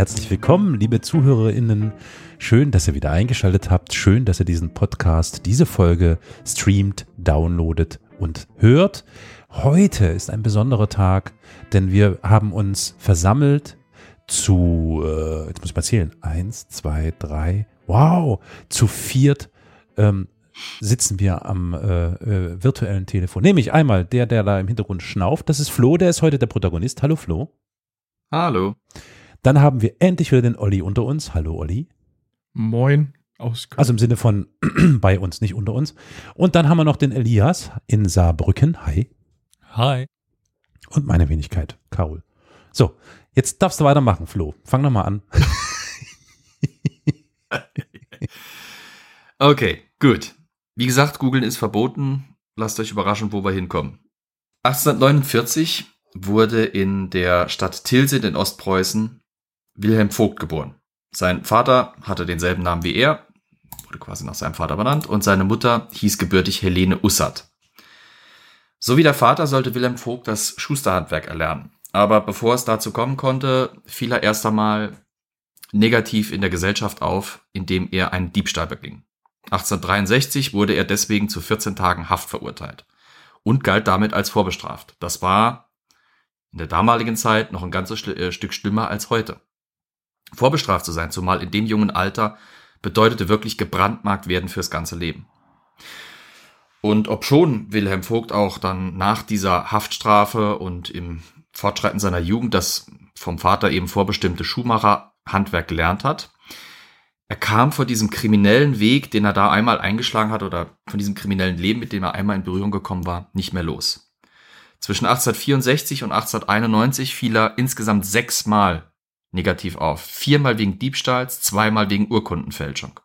Herzlich willkommen, liebe ZuhörerInnen. Schön, dass ihr wieder eingeschaltet habt. Schön, dass ihr diesen Podcast, diese Folge streamt, downloadet und hört. Heute ist ein besonderer Tag, denn wir haben uns versammelt zu, äh, jetzt muss ich mal zählen, eins, zwei, drei, wow, zu viert ähm, sitzen wir am äh, äh, virtuellen Telefon. Nämlich einmal der, der da im Hintergrund schnauft, das ist Flo, der ist heute der Protagonist. Hallo Flo. Hallo. Dann haben wir endlich wieder den Olli unter uns. Hallo Olli. Moin. Aus also im Sinne von bei uns, nicht unter uns. Und dann haben wir noch den Elias in Saarbrücken. Hi. Hi. Und meine Wenigkeit, Carol. So, jetzt darfst du weitermachen, Flo. Fang nochmal an. okay, gut. Wie gesagt, Googeln ist verboten. Lasst euch überraschen, wo wir hinkommen. 1849 wurde in der Stadt Tilsit in Ostpreußen Wilhelm Vogt geboren. Sein Vater hatte denselben Namen wie er, wurde quasi nach seinem Vater benannt, und seine Mutter hieß gebürtig Helene Ussert. So wie der Vater sollte Wilhelm Vogt das Schusterhandwerk erlernen. Aber bevor es dazu kommen konnte, fiel er erst einmal negativ in der Gesellschaft auf, indem er einen Diebstahl beging. 1863 wurde er deswegen zu 14 Tagen Haft verurteilt und galt damit als vorbestraft. Das war in der damaligen Zeit noch ein ganzes äh, Stück schlimmer als heute. Vorbestraft zu sein, zumal in dem jungen Alter, bedeutete wirklich gebrandmarkt werden fürs ganze Leben. Und ob schon Wilhelm Vogt auch dann nach dieser Haftstrafe und im Fortschreiten seiner Jugend das vom Vater eben vorbestimmte Schuhmacherhandwerk gelernt hat, er kam von diesem kriminellen Weg, den er da einmal eingeschlagen hat, oder von diesem kriminellen Leben, mit dem er einmal in Berührung gekommen war, nicht mehr los. Zwischen 1864 und 1891 fiel er insgesamt sechsmal negativ auf. Viermal wegen Diebstahls, zweimal wegen Urkundenfälschung.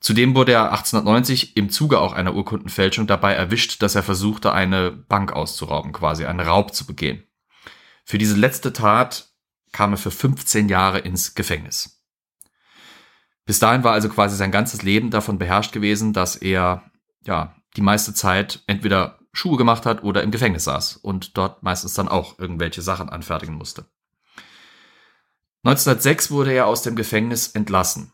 Zudem wurde er 1890 im Zuge auch einer Urkundenfälschung dabei erwischt, dass er versuchte, eine Bank auszurauben, quasi einen Raub zu begehen. Für diese letzte Tat kam er für 15 Jahre ins Gefängnis. Bis dahin war also quasi sein ganzes Leben davon beherrscht gewesen, dass er ja die meiste Zeit entweder Schuhe gemacht hat oder im Gefängnis saß und dort meistens dann auch irgendwelche Sachen anfertigen musste. 1906 wurde er aus dem Gefängnis entlassen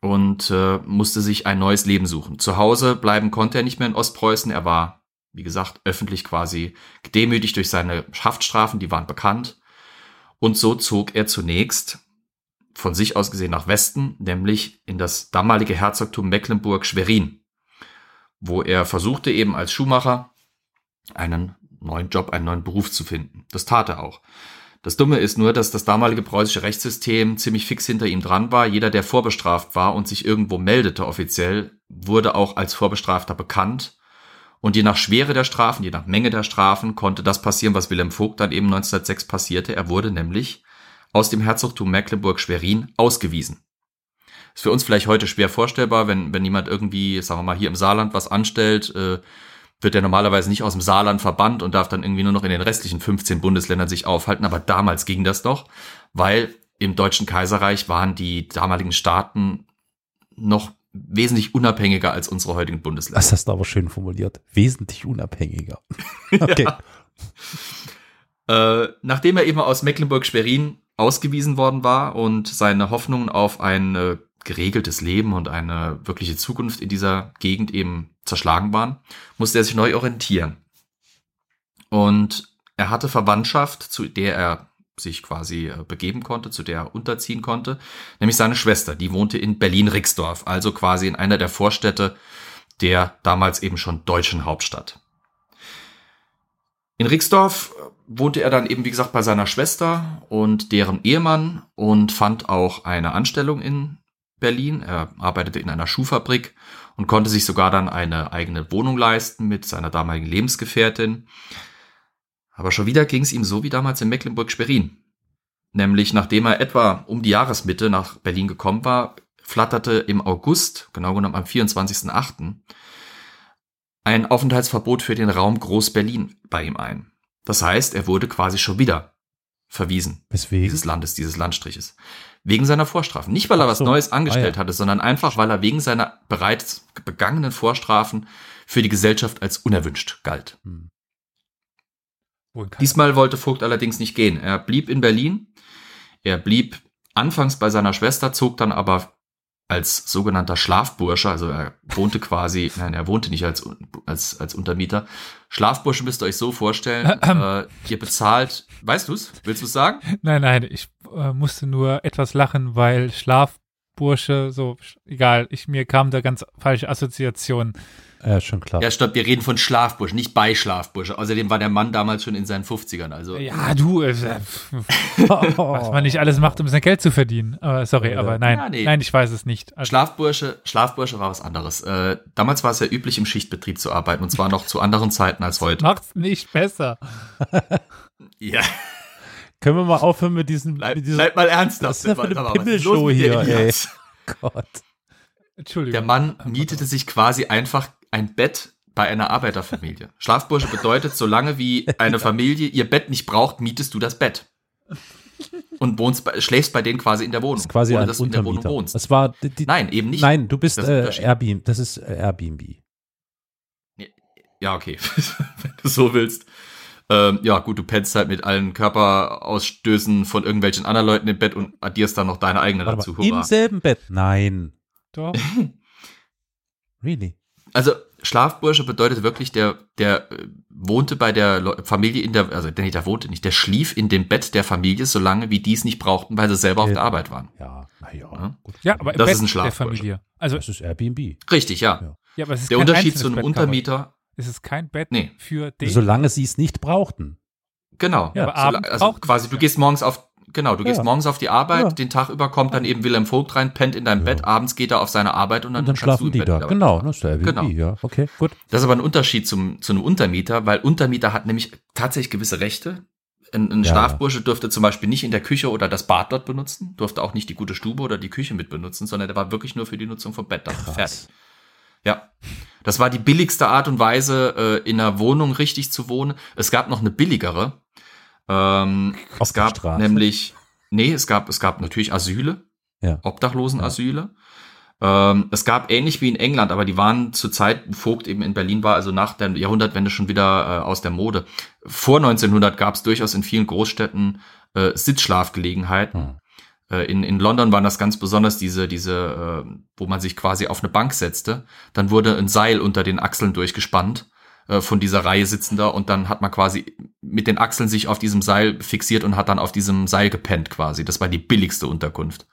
und äh, musste sich ein neues Leben suchen. Zu Hause bleiben konnte er nicht mehr in Ostpreußen. Er war, wie gesagt, öffentlich quasi gedemütigt durch seine Haftstrafen, die waren bekannt. Und so zog er zunächst von sich aus gesehen nach Westen, nämlich in das damalige Herzogtum Mecklenburg-Schwerin, wo er versuchte eben als Schuhmacher einen neuen Job, einen neuen Beruf zu finden. Das tat er auch. Das Dumme ist nur, dass das damalige preußische Rechtssystem ziemlich fix hinter ihm dran war. Jeder, der vorbestraft war und sich irgendwo meldete offiziell, wurde auch als Vorbestrafter bekannt. Und je nach Schwere der Strafen, je nach Menge der Strafen, konnte das passieren, was Wilhelm Vogt dann eben 1906 passierte. Er wurde nämlich aus dem Herzogtum Mecklenburg-Schwerin ausgewiesen. Ist für uns vielleicht heute schwer vorstellbar, wenn, wenn jemand irgendwie, sagen wir mal, hier im Saarland was anstellt, äh, wird er normalerweise nicht aus dem Saarland verbannt und darf dann irgendwie nur noch in den restlichen 15 Bundesländern sich aufhalten. Aber damals ging das doch, weil im Deutschen Kaiserreich waren die damaligen Staaten noch wesentlich unabhängiger als unsere heutigen Bundesländer. Das hast du aber schön formuliert. Wesentlich unabhängiger. Okay. ja. äh, nachdem er eben aus Mecklenburg-Schwerin ausgewiesen worden war und seine Hoffnungen auf ein äh, geregeltes Leben und eine wirkliche Zukunft in dieser Gegend eben zerschlagen waren, musste er sich neu orientieren. Und er hatte Verwandtschaft, zu der er sich quasi äh, begeben konnte, zu der er unterziehen konnte, nämlich seine Schwester, die wohnte in Berlin-Rixdorf, also quasi in einer der Vorstädte der damals eben schon deutschen Hauptstadt. In Rixdorf wohnte er dann eben, wie gesagt, bei seiner Schwester und deren Ehemann und fand auch eine Anstellung in Berlin. Er arbeitete in einer Schuhfabrik und konnte sich sogar dann eine eigene Wohnung leisten mit seiner damaligen Lebensgefährtin. Aber schon wieder ging es ihm so wie damals in Mecklenburg-Schwerin. Nämlich nachdem er etwa um die Jahresmitte nach Berlin gekommen war, flatterte im August, genau genommen am 24.8., ein Aufenthaltsverbot für den Raum Groß-Berlin bei ihm ein. Das heißt, er wurde quasi schon wieder verwiesen. Weswegen? Dieses Landes, dieses Landstriches. Wegen seiner Vorstrafen. Nicht, weil er was so. Neues angestellt ah, ja. hatte, sondern einfach, weil er wegen seiner bereits begangenen Vorstrafen für die Gesellschaft als unerwünscht galt. Hm. Diesmal wollte Vogt allerdings nicht gehen. Er blieb in Berlin. Er blieb anfangs bei seiner Schwester, zog dann aber als sogenannter Schlafbursche, also er wohnte quasi, nein, er wohnte nicht als, als, als Untermieter. Schlafbursche müsst ihr euch so vorstellen, äh, ihr bezahlt, weißt du's? Willst du's sagen? Nein, nein, ich äh, musste nur etwas lachen, weil Schlafbursche, so, egal, ich, mir kam da ganz falsche Assoziationen. Ja, schon klar. Ja, stopp, wir reden von Schlafbursche, nicht bei Schlafbursche. Außerdem war der Mann damals schon in seinen 50ern, also. Ja, du, äh, was man nicht alles macht, um sein Geld zu verdienen. Aber sorry, aber nein, Ja, nee. nein, ich weiß es nicht. Also, Schlafbursche, Schlafbursche war was anderes. Äh, damals war es ja üblich, im Schichtbetrieb zu arbeiten, und zwar noch zu anderen Zeiten als heute. macht's nicht besser. Ja, Können wir mal aufhören mit diesem, bleib, mit diesem bleib mal ernsthaft. Was ist eine Pimmelshow hier, ey? Gott. Entschuldigung. Der Mann mietete sich quasi einfach ein Bett bei einer Arbeiterfamilie. Schlafbursche bedeutet, solange wie eine Familie ihr Bett nicht braucht, mietest du das Bett. Und wohnst bei, schläfst bei denen quasi in der Wohnung. Das ist quasi ohne ein dass du in der Wohnung wohnst. Das war die, die, Nein, eben nicht. Nein, du bist Das äh. Airbnb. Das ist äh, Airbnb. Ja, okay. Wenn du so willst. Ähm, ja, gut, du pennst halt mit allen Körperausstößen von irgendwelchen anderen Leuten im Bett und addierst dann noch deine eigene Warte dazu. mal, Im selben Bett. Nein. Doch. Really? Also Schlafbursche bedeutet wirklich, der, der äh, wohnte bei der Familie in der, also der, nee, der wohnte nicht, der schlief in dem Bett der Familie, solange wie die es nicht brauchten, weil sie selber auf Ja. der Arbeit waren. Ja, naja. Ja. Aber im Das Bett ist ein der Schlafbursche. Familie. Also, Das ist Airbnb. Richtig, ja. Ja. ja, aber es ist Der Unterschied zu einem Bett, Untermieter, Es ist kein Bett Nee. für den. Solange sie es nicht brauchten. genau. Ja, aber abends also quasi, du gehst morgens auf, genau, du gehst Ja. morgens auf die Arbeit, Ja. den Tag über kommt dann eben Wilhelm Vogt rein, pennt in deinem Ja. Bett, abends geht er auf seine Arbeit und dann, Und dann schlafen die da. Genau, das ist der Airbnb. Genau. Ja, okay, gut. Das ist aber ein Unterschied zum, zu einem Untermieter, weil Untermieter hat nämlich tatsächlich gewisse Rechte. Ein, ein Schlafbursche durfte zum Beispiel nicht in der Küche oder das Bad dort benutzen, durfte auch nicht die gute Stube oder die Küche mit benutzen, sondern der war wirklich nur für die Nutzung vom Bett da. Fertig. Ja. Das war die billigste Art und Weise, äh, in einer Wohnung richtig zu wohnen. Es gab noch eine billigere. Ähm, es gab Straße. nämlich, nee, es gab, es gab natürlich Asyle, Ja. Obdachlosenasyle. Ähm, es gab ähnlich wie in England, aber die waren zur Zeit, wo Vogt eben in Berlin war, also nach der Jahrhundertwende schon wieder äh, aus der Mode. Vor 1900 gab es durchaus in vielen Großstädten äh, Sitzschlafgelegenheiten. Hm. Äh, In, in London waren das ganz besonders diese, diese, äh, wo man sich quasi auf eine Bank setzte. Dann wurde ein Seil unter den Achseln durchgespannt äh, von dieser Reihe Sitzender und dann hat man quasi mit den Achseln sich auf diesem Seil fixiert und hat dann auf diesem Seil gepennt quasi. Das war die billigste Unterkunft.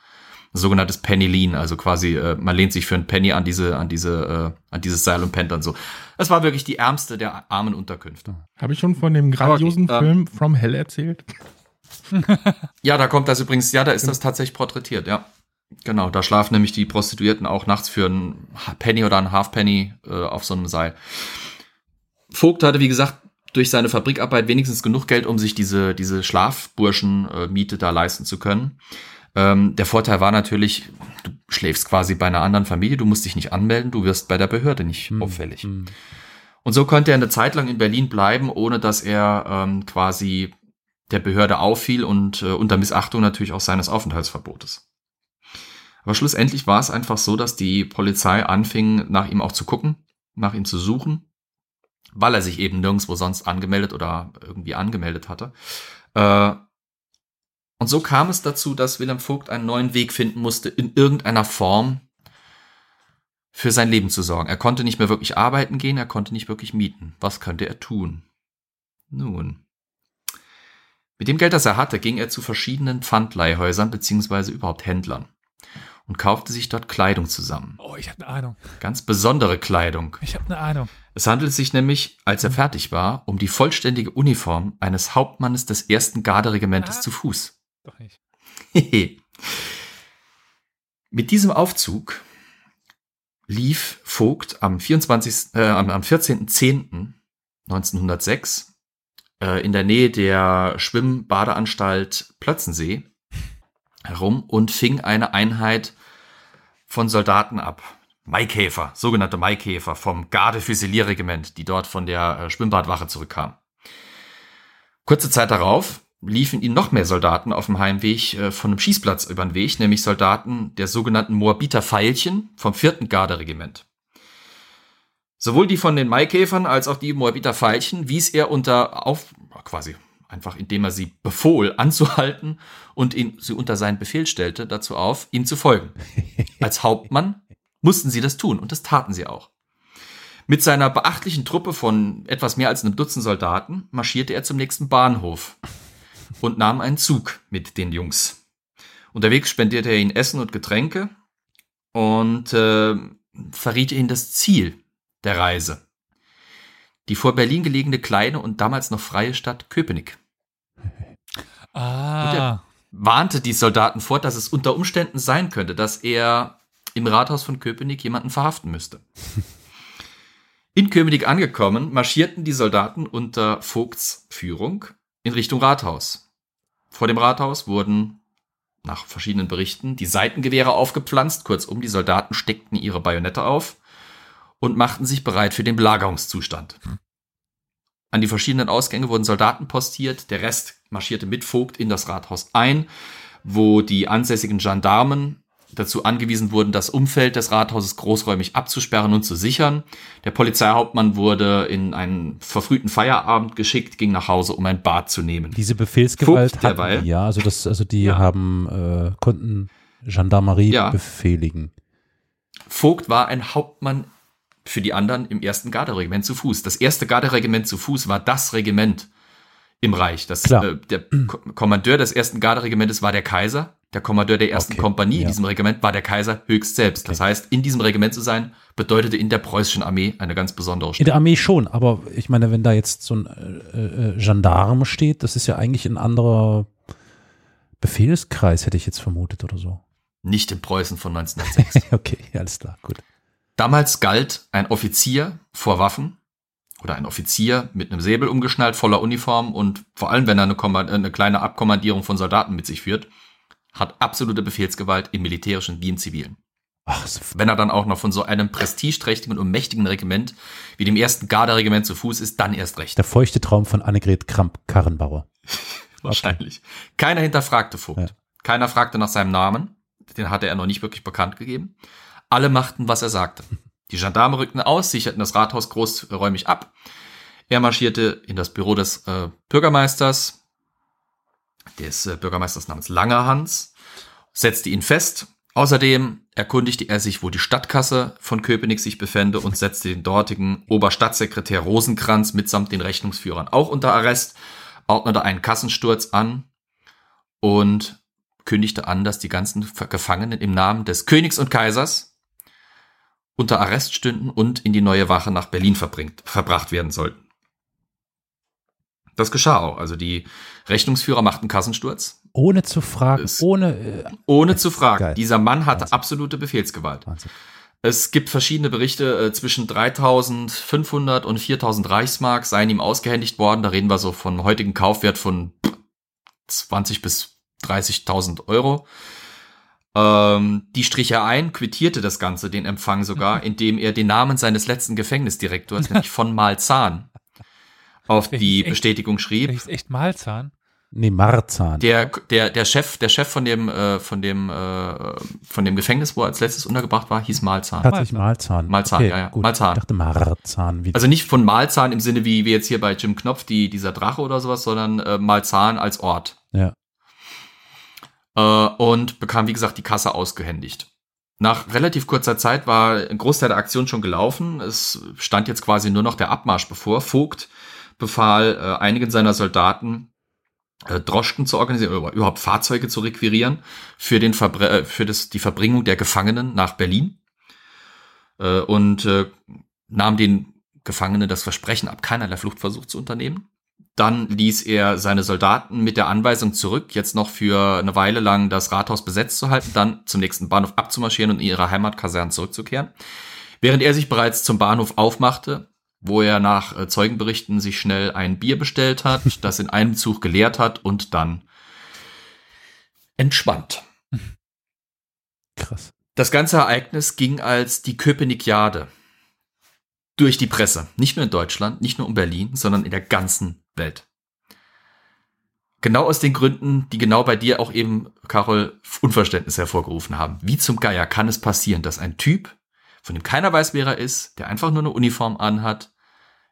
Sogenanntes Penny Lean, also quasi äh, man lehnt sich für einen Penny an diese, an diese, äh, an dieses Seil und pennt dann so. Das war wirklich die ärmste der armen Unterkünfte. Habe ich schon von dem grandiosen Aber, ähm, Film From Hell erzählt? Ja, da kommt das übrigens, ja, da ist das tatsächlich porträtiert, ja. Genau, da schlafen nämlich die Prostituierten auch nachts für einen Penny oder einen Halfpenny äh, auf so einem Seil. Vogt hatte, wie gesagt, durch seine Fabrikarbeit wenigstens genug Geld, um sich diese, diese Schlafburschen-Miete da leisten zu können. Ähm, der Vorteil war natürlich, du schläfst quasi bei einer anderen Familie, du musst dich nicht anmelden, du wirst bei der Behörde nicht Hm, auffällig. hm. Und so konnte er eine Zeit lang in Berlin bleiben, ohne dass er ähm, quasi der Behörde auffiel und äh, unter Missachtung natürlich auch seines Aufenthaltsverbotes. Aber schlussendlich war es einfach so, dass die Polizei anfing, nach ihm auch zu gucken, nach ihm zu suchen, weil er sich eben nirgendwo sonst angemeldet oder irgendwie angemeldet hatte. Äh, und so kam es dazu, dass Wilhelm Vogt einen neuen Weg finden musste, in irgendeiner Form für sein Leben zu sorgen. Er konnte nicht mehr wirklich arbeiten gehen, er konnte nicht wirklich mieten. Was könnte er tun? Nun. Mit dem Geld, das er hatte, ging er zu verschiedenen Pfandleihhäusern beziehungsweise überhaupt Händlern und kaufte sich dort Kleidung zusammen. Oh, ich habe eine Ahnung. Ganz besondere Kleidung. Ich habe eine Ahnung. Es handelt sich nämlich, als er fertig war, um die vollständige Uniform eines Hauptmannes des ersten Garderegimentes Ah. zu Fuß. Doch nicht. Mit diesem Aufzug lief Vogt am 24. Äh, am, am 14.10.1906 äh, in der Nähe der Schwimmbadeanstalt Plötzensee herum und fing eine Einheit von Soldaten ab. Maikäfer, sogenannte Maikäfer vom Garde-Füsilierregiment, die dort von der äh, Schwimmbadwache zurückkamen. Kurze Zeit darauf liefen ihnen noch mehr Soldaten auf dem Heimweg äh, von einem Schießplatz über den Weg, nämlich Soldaten der sogenannten Moabiter Veilchen vom 4. Garderegiment. Sowohl die von den Maikäfern als auch die Moabiter Veilchen wies er unter auf, quasi einfach indem er sie befohl, anzuhalten und ihn, sie unter seinen Befehl stellte, dazu auf, ihm zu folgen. Als Hauptmann mussten sie das tun und das taten sie auch. Mit seiner beachtlichen Truppe von etwas mehr als einem Dutzend Soldaten marschierte er zum nächsten Bahnhof und nahm einen Zug mit den Jungs. Unterwegs spendierte er ihnen Essen und Getränke und äh, verriet ihnen das Ziel der Reise. Die vor Berlin gelegene kleine und damals noch freie Stadt Köpenick. Ah. Warnte die Soldaten vor, dass es unter Umständen sein könnte, dass er im Rathaus von Köpenick jemanden verhaften müsste. In Köpenick angekommen, marschierten die Soldaten unter Vogts Führung in Richtung Rathaus. Vor dem Rathaus wurden, nach verschiedenen Berichten, die Seitengewehre aufgepflanzt, kurzum, die Soldaten steckten ihre Bajonette auf und machten sich bereit für den Belagerungszustand. An die verschiedenen Ausgänge wurden Soldaten postiert, der Rest marschierte mit Vogt in das Rathaus ein, wo die ansässigen Gendarmen dazu angewiesen wurden, das Umfeld des Rathauses großräumig abzusperren und zu sichern. Der Polizeihauptmann wurde in einen verfrühten Feierabend geschickt, ging nach Hause, um ein Bad zu nehmen. Diese Befehlsgewalt Vogt hatten derweil. die, ja, also das, also die Ja. haben, äh, konnten Gendarmerie Ja. befehligen. Vogt war ein Hauptmann für die anderen im ersten Garderegiment zu Fuß. Das erste Garderegiment zu Fuß war das Regiment im Reich. Das, äh, der Ko Kommandeur des ersten Garderegimentes war der Kaiser. Der Kommandeur der ersten Okay, Kompanie in ja. diesem Regiment war der Kaiser höchst selbst. Das heißt, in diesem Regiment zu sein, bedeutete in der preußischen Armee eine ganz besondere In Stelle. der Armee schon, aber ich meine, wenn da jetzt so ein äh, äh, Gendarm steht, das ist ja eigentlich ein anderer Befehlskreis, hätte ich jetzt vermutet oder so. Nicht in Preußen von 1906. Okay, alles klar, gut. Damals galt ein Offizier vor Waffen oder ein Offizier mit einem Säbel umgeschnallt, voller Uniform und vor allem, wenn er eine, äh, eine kleine Abkommandierung von Soldaten mit sich führt, hat absolute Befehlsgewalt im militärischen wie im zivilen. Ach, so, Wenn er dann auch noch von so einem prestigeträchtigen und mächtigen Regiment wie dem ersten Garderegiment zu Fuß ist, dann erst recht. der feuchte Traum von Annegret Kramp-Karrenbauer. Wahrscheinlich. Keiner hinterfragte Vogt. Ja. Keiner fragte nach seinem Namen. Den hatte er noch nicht wirklich bekannt gegeben. Alle machten, was er sagte. Die Gendarme rückten aus, sicherten das Rathaus großräumig ab. Er marschierte in das Büro des äh, Bürgermeisters, des äh, Bürgermeisters namens Langerhans, setzte ihn fest. Außerdem erkundigte er sich, wo die Stadtkasse von Köpenick sich befände und setzte den dortigen Oberstadtsekretär Rosenkranz mitsamt den Rechnungsführern auch unter Arrest, ordnete einen Kassensturz an und kündigte an, dass die ganzen Gefangenen im Namen des Königs und Kaisers unter Arrest stünden und in die neue Wache nach Berlin verbringt, verbracht werden sollten. Das geschah auch. Also die Rechnungsführer machten Kassensturz, Ohne zu fragen, Es- ohne äh, ohne zu fragen. Geil. Dieser Mann hatte Wahnsinn. absolute Befehlsgewalt. Wahnsinn. Es gibt verschiedene Berichte, äh, zwischen 3500 und 4000 Reichsmark seien ihm ausgehändigt worden. Da reden wir so von heutigen Kaufwert von 20 bis 30.000 Euro. Ähm, die strich er ein, quittierte das Ganze, den Empfang sogar, indem er den Namen seines letzten Gefängnisdirektors, nämlich von Malzahn, auf die echt- Bestätigung schrieb. ist echt Malzahn. Nee, Marzahn. Der, der, der Chef, der Chef von dem, äh, von dem, äh, von dem Gefängnis, wo er als letztes untergebracht war, hieß Malzahn. Tatsächlich Malzahn. Malzahn, ja, ja. Gut. Malzahn. Ich dachte Marzahn. Wie Also nicht von Malzahn im Sinne wie, wie jetzt hier bei Jim Knopf, die, dieser Drache oder sowas, sondern äh, Malzahn als Ort. ja. Äh, und bekam, wie gesagt, die Kasse ausgehändigt. Nach relativ kurzer Zeit war ein Großteil der Aktion schon gelaufen. Es stand jetzt quasi nur noch der Abmarsch bevor. Vogt befahl äh, einigen seiner Soldaten, äh, Droschken zu organisieren oder überhaupt Fahrzeuge zu requirieren für, den Verbre äh, für das, die Verbringung der Gefangenen nach Berlin äh, und äh, nahm den Gefangenen das Versprechen ab, keinerlei Fluchtversuch zu unternehmen. Dann ließ er seine Soldaten mit der Anweisung zurück, jetzt noch für eine Weile lang das Rathaus besetzt zu halten, dann zum nächsten Bahnhof abzumarschieren und in ihre Heimatkasernen zurückzukehren. Während er sich bereits zum Bahnhof aufmachte, wo er nach äh, Zeugenberichten sich schnell ein Bier bestellt hat, das in einem Zug geleert hat und dann entspannt. Krass. Das ganze Ereignis ging als die Köpenickjade durch die Presse. Nicht nur in Deutschland, nicht nur in Berlin, sondern in der ganzen Welt. Genau aus den Gründen, die genau bei dir auch eben, Carol, Unverständnis hervorgerufen haben. Wie zum Geier kann es passieren, dass ein Typ, von dem keiner weiß, wer er ist, der einfach nur eine Uniform anhat,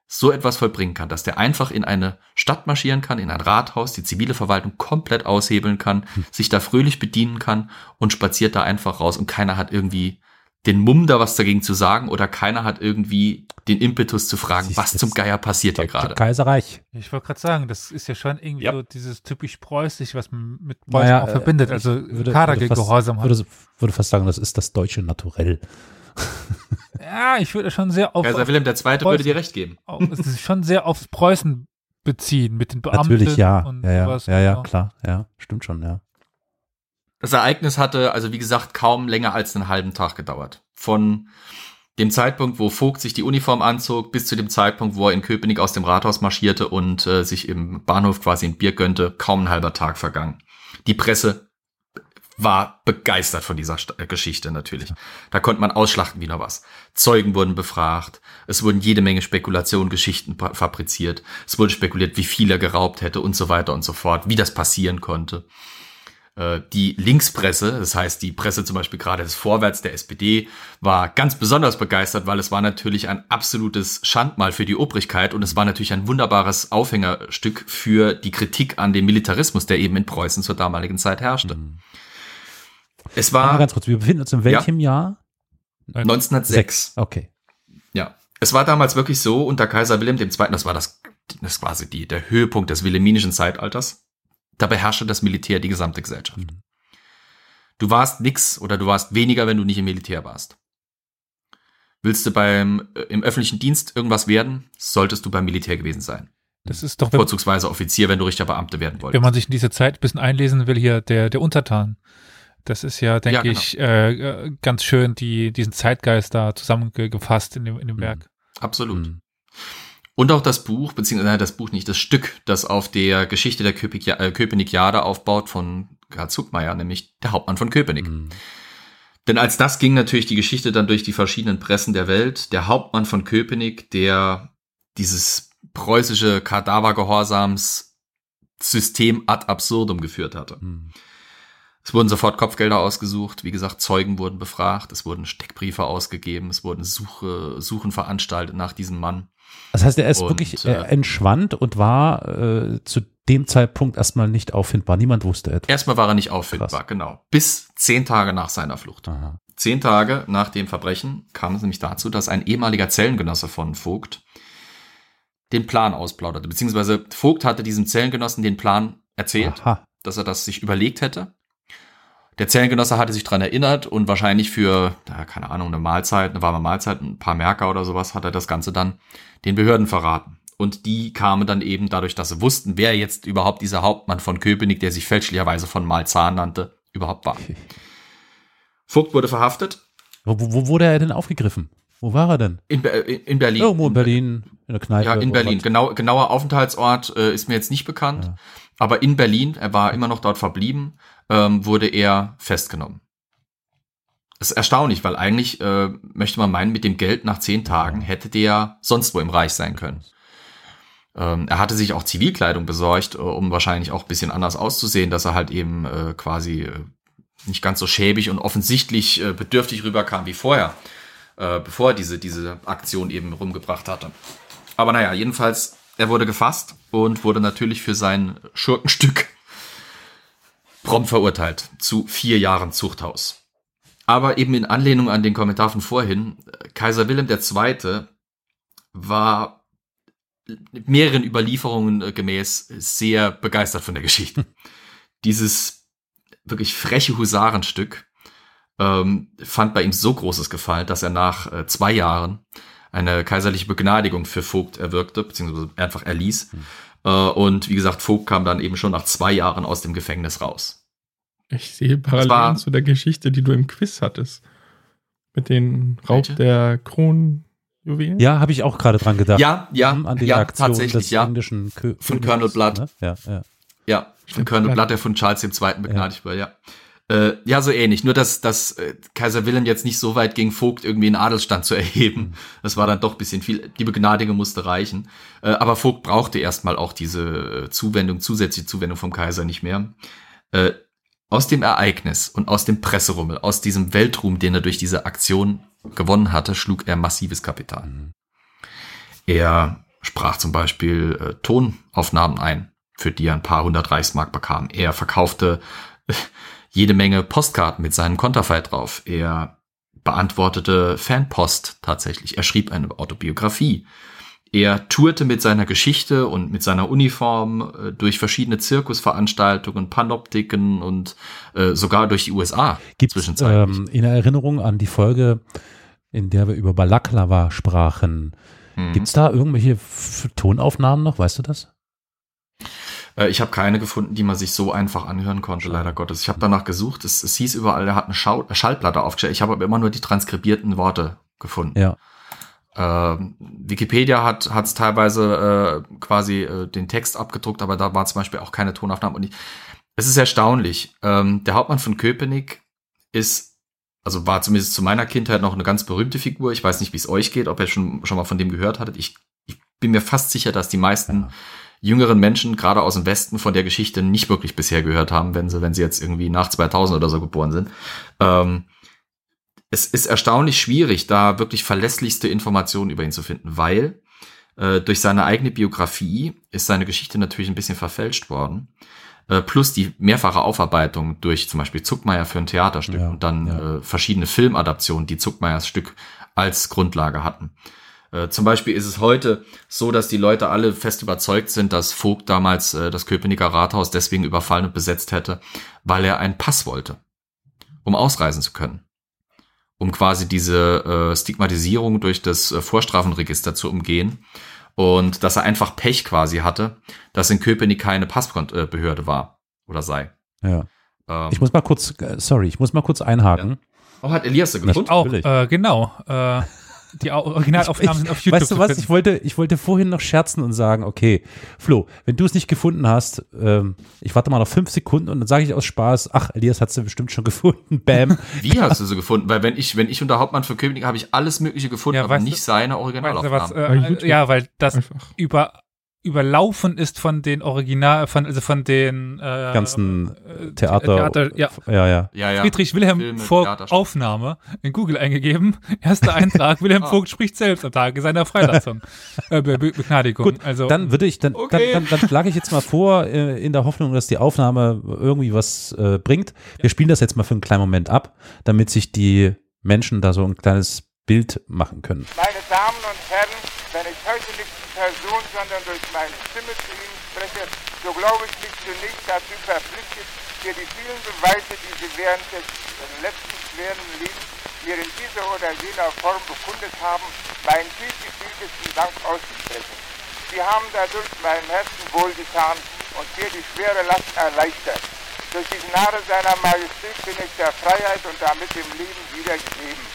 so etwas vollbringen kann, dass der einfach in eine Stadt marschieren kann, in ein Rathaus, die zivile Verwaltung komplett aushebeln kann, hm. sich da fröhlich bedienen kann und spaziert da einfach raus und keiner hat irgendwie den Mumm da was dagegen zu sagen oder keiner hat irgendwie den Impetus zu fragen, Siehst, was zum Geier passiert hier gerade. Kaiserreich. Ich wollte gerade sagen, das ist ja schon irgendwie ja. so dieses typisch preußisch, was man mit Preußen naja, auch verbindet. Also würde, Kadergehorsam würde, würde, würde fast sagen, das ist das deutsche Naturell. ja, ich würde schon sehr auf. Kaiser Wilhelm II. Preußen, würde dir recht geben. Es ist schon sehr aufs Preußen beziehen mit den Beamten. Natürlich, ja. ja, ja, sowas, ja, ja, klar. Ja, stimmt schon, ja. Das Ereignis hatte, also wie gesagt, kaum länger als einen halben Tag gedauert. Von dem Zeitpunkt, wo Vogt sich die Uniform anzog, bis zu dem Zeitpunkt, wo er in Köpenick aus dem Rathaus marschierte und äh, sich im Bahnhof quasi ein Bier gönnte, kaum ein halber Tag vergangen. Die Presse war begeistert von dieser äh, Geschichte natürlich. Da konnte man ausschlachten wie noch was. Zeugen wurden befragt, es wurden jede Menge Spekulationen, Geschichten fabriziert, es wurde spekuliert, wie viel er geraubt hätte und so weiter und so fort, wie das passieren konnte. Äh, die Linkspresse, das heißt die Presse zum Beispiel gerade des Vorwärts der SPD, war ganz besonders begeistert, weil es war natürlich ein absolutes Schandmal für die Obrigkeit und es war natürlich ein wunderbares Aufhängerstück für die Kritik an dem Militarismus, der eben in Preußen zur damaligen Zeit herrschte. Mhm. Es war. Mal ganz kurz, wir befinden uns in welchem ja, Jahr? 1906. Okay. Ja. Es war damals wirklich so, unter Kaiser Wilhelm II., das war das, das quasi die, der Höhepunkt des wilhelminischen Zeitalters da beherrschte das Militär die gesamte Gesellschaft. Mhm. Du warst nix oder du warst weniger, wenn du nicht im Militär warst. Willst du beim äh, im öffentlichen Dienst irgendwas werden, solltest du beim Militär gewesen sein. Das ist doch vorzugsweise Offizier, wenn du richtiger Beamte werden wolltest. Wenn man sich in diese Zeit ein bisschen einlesen will, hier der der Untertan. Das ist ja, denke ja, genau. ich, äh, ganz schön die diesen Zeitgeist da zusammengefasst in dem in dem mhm. Werk. Absolut. Mhm. Und auch das Buch, beziehungsweise das Buch nicht, das Stück, das auf der Geschichte der äh, Köpenick-Jade aufbaut von Karl Zuckmeier, nämlich der Hauptmann von Köpenick. Mhm. Denn als das ging natürlich die Geschichte dann durch die verschiedenen Pressen der Welt. Der Hauptmann von Köpenick, der dieses preußische Kadavergehorsams-System ad absurdum geführt hatte. Mhm. Es wurden sofort Kopfgelder ausgesucht, wie gesagt, Zeugen wurden befragt, es wurden Steckbriefe ausgegeben, es wurden Suche, Suchen veranstaltet nach diesem Mann. Das heißt, er ist und, wirklich äh, entschwand und war äh, zu dem Zeitpunkt erstmal nicht auffindbar. Niemand wusste etwas. Erstmal war er nicht auffindbar, Krass. genau. Bis zehn Tage nach seiner Flucht. Aha. Zehn Tage nach dem Verbrechen kam es nämlich dazu, dass ein ehemaliger Zellengenosse von Vogt den Plan ausplauderte. Beziehungsweise Vogt hatte diesem Zellengenossen den Plan erzählt, Aha. dass er das sich überlegt hätte der Zellengenosse hatte sich dran erinnert und wahrscheinlich für, ja, keine Ahnung, eine Mahlzeit, eine warme Mahlzeit, ein paar Merker oder sowas, hat er das Ganze dann den Behörden verraten. Und die kamen dann eben dadurch, dass sie wussten, wer jetzt überhaupt dieser Hauptmann von Köpenick, der sich fälschlicherweise von Malzahn nannte, überhaupt war. Vogt wurde verhaftet. Wo, wo wurde er denn aufgegriffen? Wo war er denn? In, in Berlin. Irgendwo in Berlin, in der Kneipe. Ja, in Berlin. Genau, genauer Aufenthaltsort äh, ist mir jetzt nicht bekannt. Ja. Aber in Berlin, er war immer noch dort verblieben, ähm, wurde er festgenommen. Das ist erstaunlich, weil eigentlich äh, möchte man meinen, mit dem Geld nach zehn Tagen hätte der sonst wo im Reich sein können. Ähm, er hatte sich auch Zivilkleidung besorgt, äh, um wahrscheinlich auch bisschen anders auszusehen, dass er halt eben äh, quasi äh, nicht ganz so schäbig und offensichtlich äh, bedürftig rüberkam wie vorher, äh, bevor er diese, diese Aktion eben rumgebracht hatte. Aber naja, jedenfalls, er wurde gefasst und wurde natürlich für sein Schurkenstück prompt verurteilt zu vier Jahren Zuchthaus. Aber eben in Anlehnung an den Kommentar von vorhin, Kaiser Wilhelm II. war mehreren Überlieferungen äh, gemäß sehr begeistert von der Geschichte. Dieses wirklich freche Husarenstück ähm, fand bei ihm so großes Gefallen, dass er nach äh, zwei Jahren eine kaiserliche Begnadigung für Vogt erwirkte, beziehungsweise einfach erließ. Mhm. Äh, und wie gesagt, Vogt kam dann eben schon nach zwei Jahren aus dem Gefängnis raus. Ich sehe Parallelen zu der Geschichte, die du im Quiz hattest. Mit dem Raub Welche? der Kronjuwelen. Ja, habe ich auch gerade dran gedacht. Ja, ja, hm, an die ja, Aktion tatsächlich, des ja. englischen Kö von Colonel Blood. Ne? Ja, ja. Ja, von Colonel Blood, der von Charles II. begnadigt ja. wurde, ja. Äh, ja, so ähnlich. Nur, dass, dass äh, Kaiser Wilhelm jetzt nicht so weit ging, Vogt irgendwie einen Adelsstand zu erheben. Mhm. Das war dann doch bisschen viel. Die Begnadigung musste reichen. Äh, aber Vogt brauchte erstmal auch diese äh, Zuwendung, zusätzliche Zuwendung vom Kaiser nicht mehr. Äh, aus dem Ereignis und aus dem Presserummel, aus diesem Weltruhm, den er durch diese Aktion gewonnen hatte, schlug er massives Kapital. Mhm. Er sprach zum Beispiel äh, Tonaufnahmen ein, für die er ein paar hundert Reichsmark bekam. Er verkaufte jede Menge Postkarten mit seinem Konterfei drauf. Er beantwortete Fanpost tatsächlich. Er schrieb eine Autobiografie. Er tourte mit seiner Geschichte und mit seiner Uniform äh, durch verschiedene Zirkusveranstaltungen, Panoptiken und äh, sogar durch die USA. Gibt es ähm, in Erinnerung an die Folge, in der wir über Balaklava sprachen, mhm. gibt es da irgendwelche F Tonaufnahmen noch? Weißt du das? Äh, ich habe keine gefunden, die man sich so einfach anhören konnte, leider Gottes. Ich habe danach gesucht, es, es hieß überall, er hat eine Schau Schallplatte aufgestellt. Ich habe aber immer nur die transkribierten Worte gefunden. Ja. Äh, Wikipedia hat es teilweise äh, quasi äh, den Text abgedruckt, aber da war zum Beispiel auch keine Tonaufnahme. Und ich, es ist erstaunlich. Ähm, der Hauptmann von Köpenick ist, also war zumindest zu meiner Kindheit noch eine ganz berühmte Figur. Ich weiß nicht, wie es euch geht, ob ihr schon, schon mal von dem gehört hattet. Ich, ich bin mir fast sicher, dass die meisten ja. Jüngeren Menschen, gerade aus dem Westen, von der Geschichte nicht wirklich bisher gehört haben, wenn sie, wenn sie jetzt irgendwie nach 2000 oder so geboren sind. Ähm, es ist erstaunlich schwierig, da wirklich verlässlichste Informationen über ihn zu finden, weil äh, durch seine eigene Biografie ist seine Geschichte natürlich ein bisschen verfälscht worden. Äh, plus die mehrfache Aufarbeitung durch zum Beispiel Zuckmeier für ein Theaterstück ja, und dann ja. äh, verschiedene Filmadaptionen, die Zuckmeiers Stück als Grundlage hatten. Äh, zum Beispiel ist es heute so, dass die Leute alle fest überzeugt sind, dass Vogt damals äh, das Köpenicker Rathaus deswegen überfallen und besetzt hätte, weil er einen Pass wollte, um ausreisen zu können um quasi diese äh, Stigmatisierung durch das äh, Vorstrafenregister zu umgehen. Und dass er einfach Pech quasi hatte, dass in Köpenick keine Passbehörde war oder sei. Ja. Ähm, ich muss mal kurz, äh, sorry, ich muss mal kurz einhaken. Ja. Auch hat Elias gefunden? Auch, äh, genau. Äh, die Originalaufnahmen sind auf YouTube. Weißt du was? Ich wollte, ich wollte vorhin noch scherzen und sagen, okay, Flo, wenn du es nicht gefunden hast, ähm, ich warte mal noch fünf Sekunden und dann sage ich aus Spaß, ach, Elias hat sie bestimmt schon gefunden. Bam. Wie hast du sie gefunden? Weil wenn ich, wenn ich unter Hauptmann für Köpenick habe ich alles Mögliche gefunden, ja, aber nicht seine Originalaufnahmen. Weißt du was, äh, ja, weil das Einfach. über überlaufen ist von den Original, von, also von den äh, ganzen äh, Theater, Theater ja. Ja, ja. ja, ja. Friedrich Wilhelm Filme, Vogt Aufnahme in Google eingegeben. Erster Eintrag, Wilhelm ah. Vogt spricht selbst am Tage seiner Freilassung. äh, Be Be Begnadigung. Gut, also, dann würde ich, dann, okay. dann, dann, dann schlage ich jetzt mal vor, äh, in der Hoffnung, dass die Aufnahme irgendwie was äh, bringt. Wir spielen das jetzt mal für einen kleinen Moment ab, damit sich die Menschen da so ein kleines Bild machen können. Meine Damen und Herren, wenn ich heute nicht in Person, sondern durch meine Stimme zu Ihnen spreche, so glaube ich mich zunächst dazu verpflichtet, dir die vielen Beweise, die Sie während des letzten schweren Lebens mir in dieser oder jener Form bekundet haben, meinen tiefgefühltesten Dank auszusprechen. Sie haben dadurch meinem Herzen wohlgetan und mir die schwere Last erleichtert. Durch die Gnade seiner Majestät bin ich der Freiheit und damit dem Leben wiedergegeben.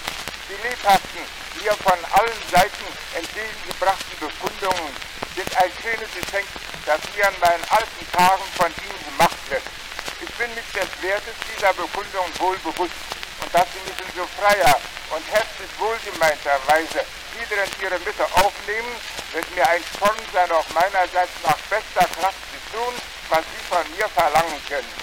Die lebhaften, mir von allen Seiten entgegengebrachten Bekundungen sind ein schönes Geschenk, das mir an meinen alten Tagen von Ihnen gemacht wird. Ich bin mich des Wertes dieser Bekundung wohl bewusst und dass Sie mich in so freier und herzlich wohlgemeinterweise wieder in Ihre Mitte aufnehmen, wird mir ein Sporn sein, auch meinerseits nach bester Kraft zu tun, was Sie von mir verlangen können.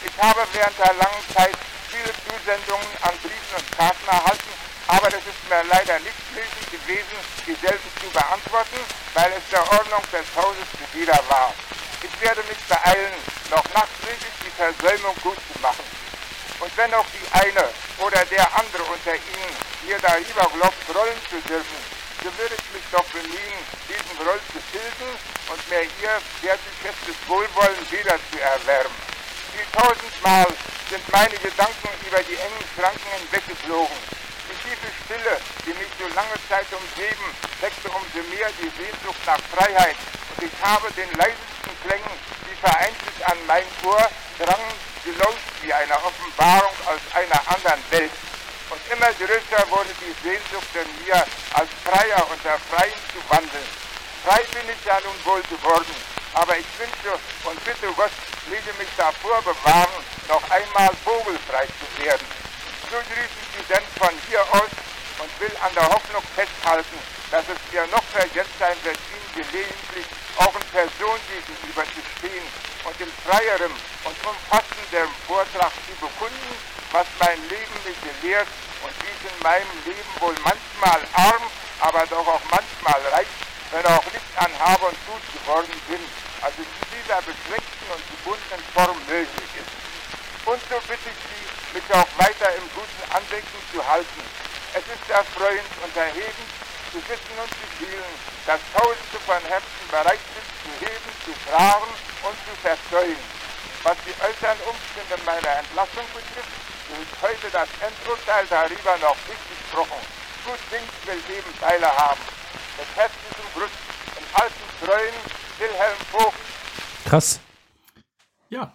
Ich habe während der langen Zeit viele Zusendungen an Briefen und Karten erhalten aber das ist mir leider nicht möglich gewesen, dieselben zu beantworten, weil es der Ordnung des Hauses zuwider war. Ich werde mich beeilen, noch nachträglich die Versäumung gut zu machen. Und wenn auch die eine oder der andere unter Ihnen mir darüber glaubt, rollen zu dürfen, so würde ich mich doch bemühen, diesen Roll zu tilgen und mir Ihr wertgeschätztes Wohlwollen wieder zu erwärmen. Wie tausendmal sind meine Gedanken über die engen Schranken hinweggeflogen tiefe Stille, die mich so lange Zeit umgeben, weckte umso mehr die Sehnsucht nach Freiheit. Und ich habe den leisesten Klängen, die vereinzelt an mein Ohr drangen, gelauscht wie eine Offenbarung aus einer anderen Welt. Und immer größer wurde die Sehnsucht in mir, als Freier unter Freien zu wandeln. Frei bin ich ja nun wohl geworden, aber ich wünsche und bitte Gott, möge mich davor bewahren, noch einmal vogelfrei zu werden so grüße ich Sie denn von hier aus und will an der Hoffnung festhalten, dass es mir noch vergessen sein wird, Ihnen gelegentlich auch in Person gegenüber zu stehen und in freierem und umfassendem Vortrag zu bekunden, was mein Leben mich gelehrt und wie ich in meinem Leben wohl manchmal arm, aber doch auch manchmal reich wenn auch nicht an Hab und Gut geworden sind, als es in dieser beschränkten und gebundenen Form möglich ist. Und so bitte ich Sie, mich auch weiter im guten Andenken zu halten. Es ist erfreuend und erhebend zu wissen und zu fühlen, dass Tausende von Herzen bereit sind zu heben, zu fragen und zu verzeugen. Was die äußeren Umstände meiner Entlassung betrifft, so ist heute das Endurteil darüber noch nicht gesprochen. Gut Ding will jedem Teile haben. Mit herzlichem Gruß und alten Treuen, Wilhelm Vogt. Krass. Ja.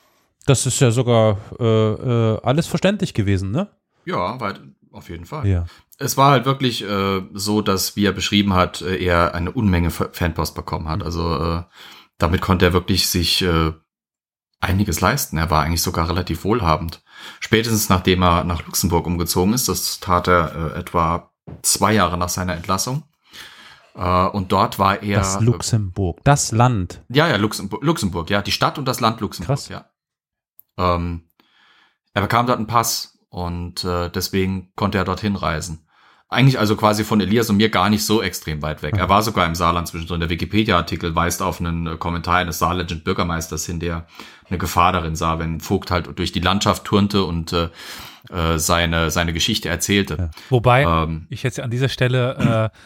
Das ist ja sogar äh, äh, alles verständlich gewesen, ne? Ja, weit, auf jeden Fall. Ja. Es war halt wirklich äh, so, dass, wie er beschrieben hat, äh, er eine Unmenge Fanpost bekommen hat. Also äh, damit konnte er wirklich sich äh, einiges leisten. Er war eigentlich sogar relativ wohlhabend. Spätestens nachdem er nach Luxemburg umgezogen ist, das tat er etwa zwei Jahre nach seiner Entlassung. Äh, und dort war er. Das Luxemburg, das Land. Ja, ja, Luxemburg, Luxemburg, ja, die Stadt und das Land Luxemburg, Krass. ja. Ähm, er bekam dort einen Pass und äh, deswegen konnte er dorthin reisen. Eigentlich also quasi von Elias und mir gar nicht so extrem weit weg. Er war sogar im Saarland zwischendrin. Der Wikipedia-Artikel weist auf einen äh, Kommentar eines saarländischen Bürgermeisters hin, der eine Gefahr darin sah, wenn Vogt halt durch die Landschaft turnte und äh, äh seine, seine Geschichte erzählte. Ja. Wobei ähm, ich jetzt an dieser Stelle äh,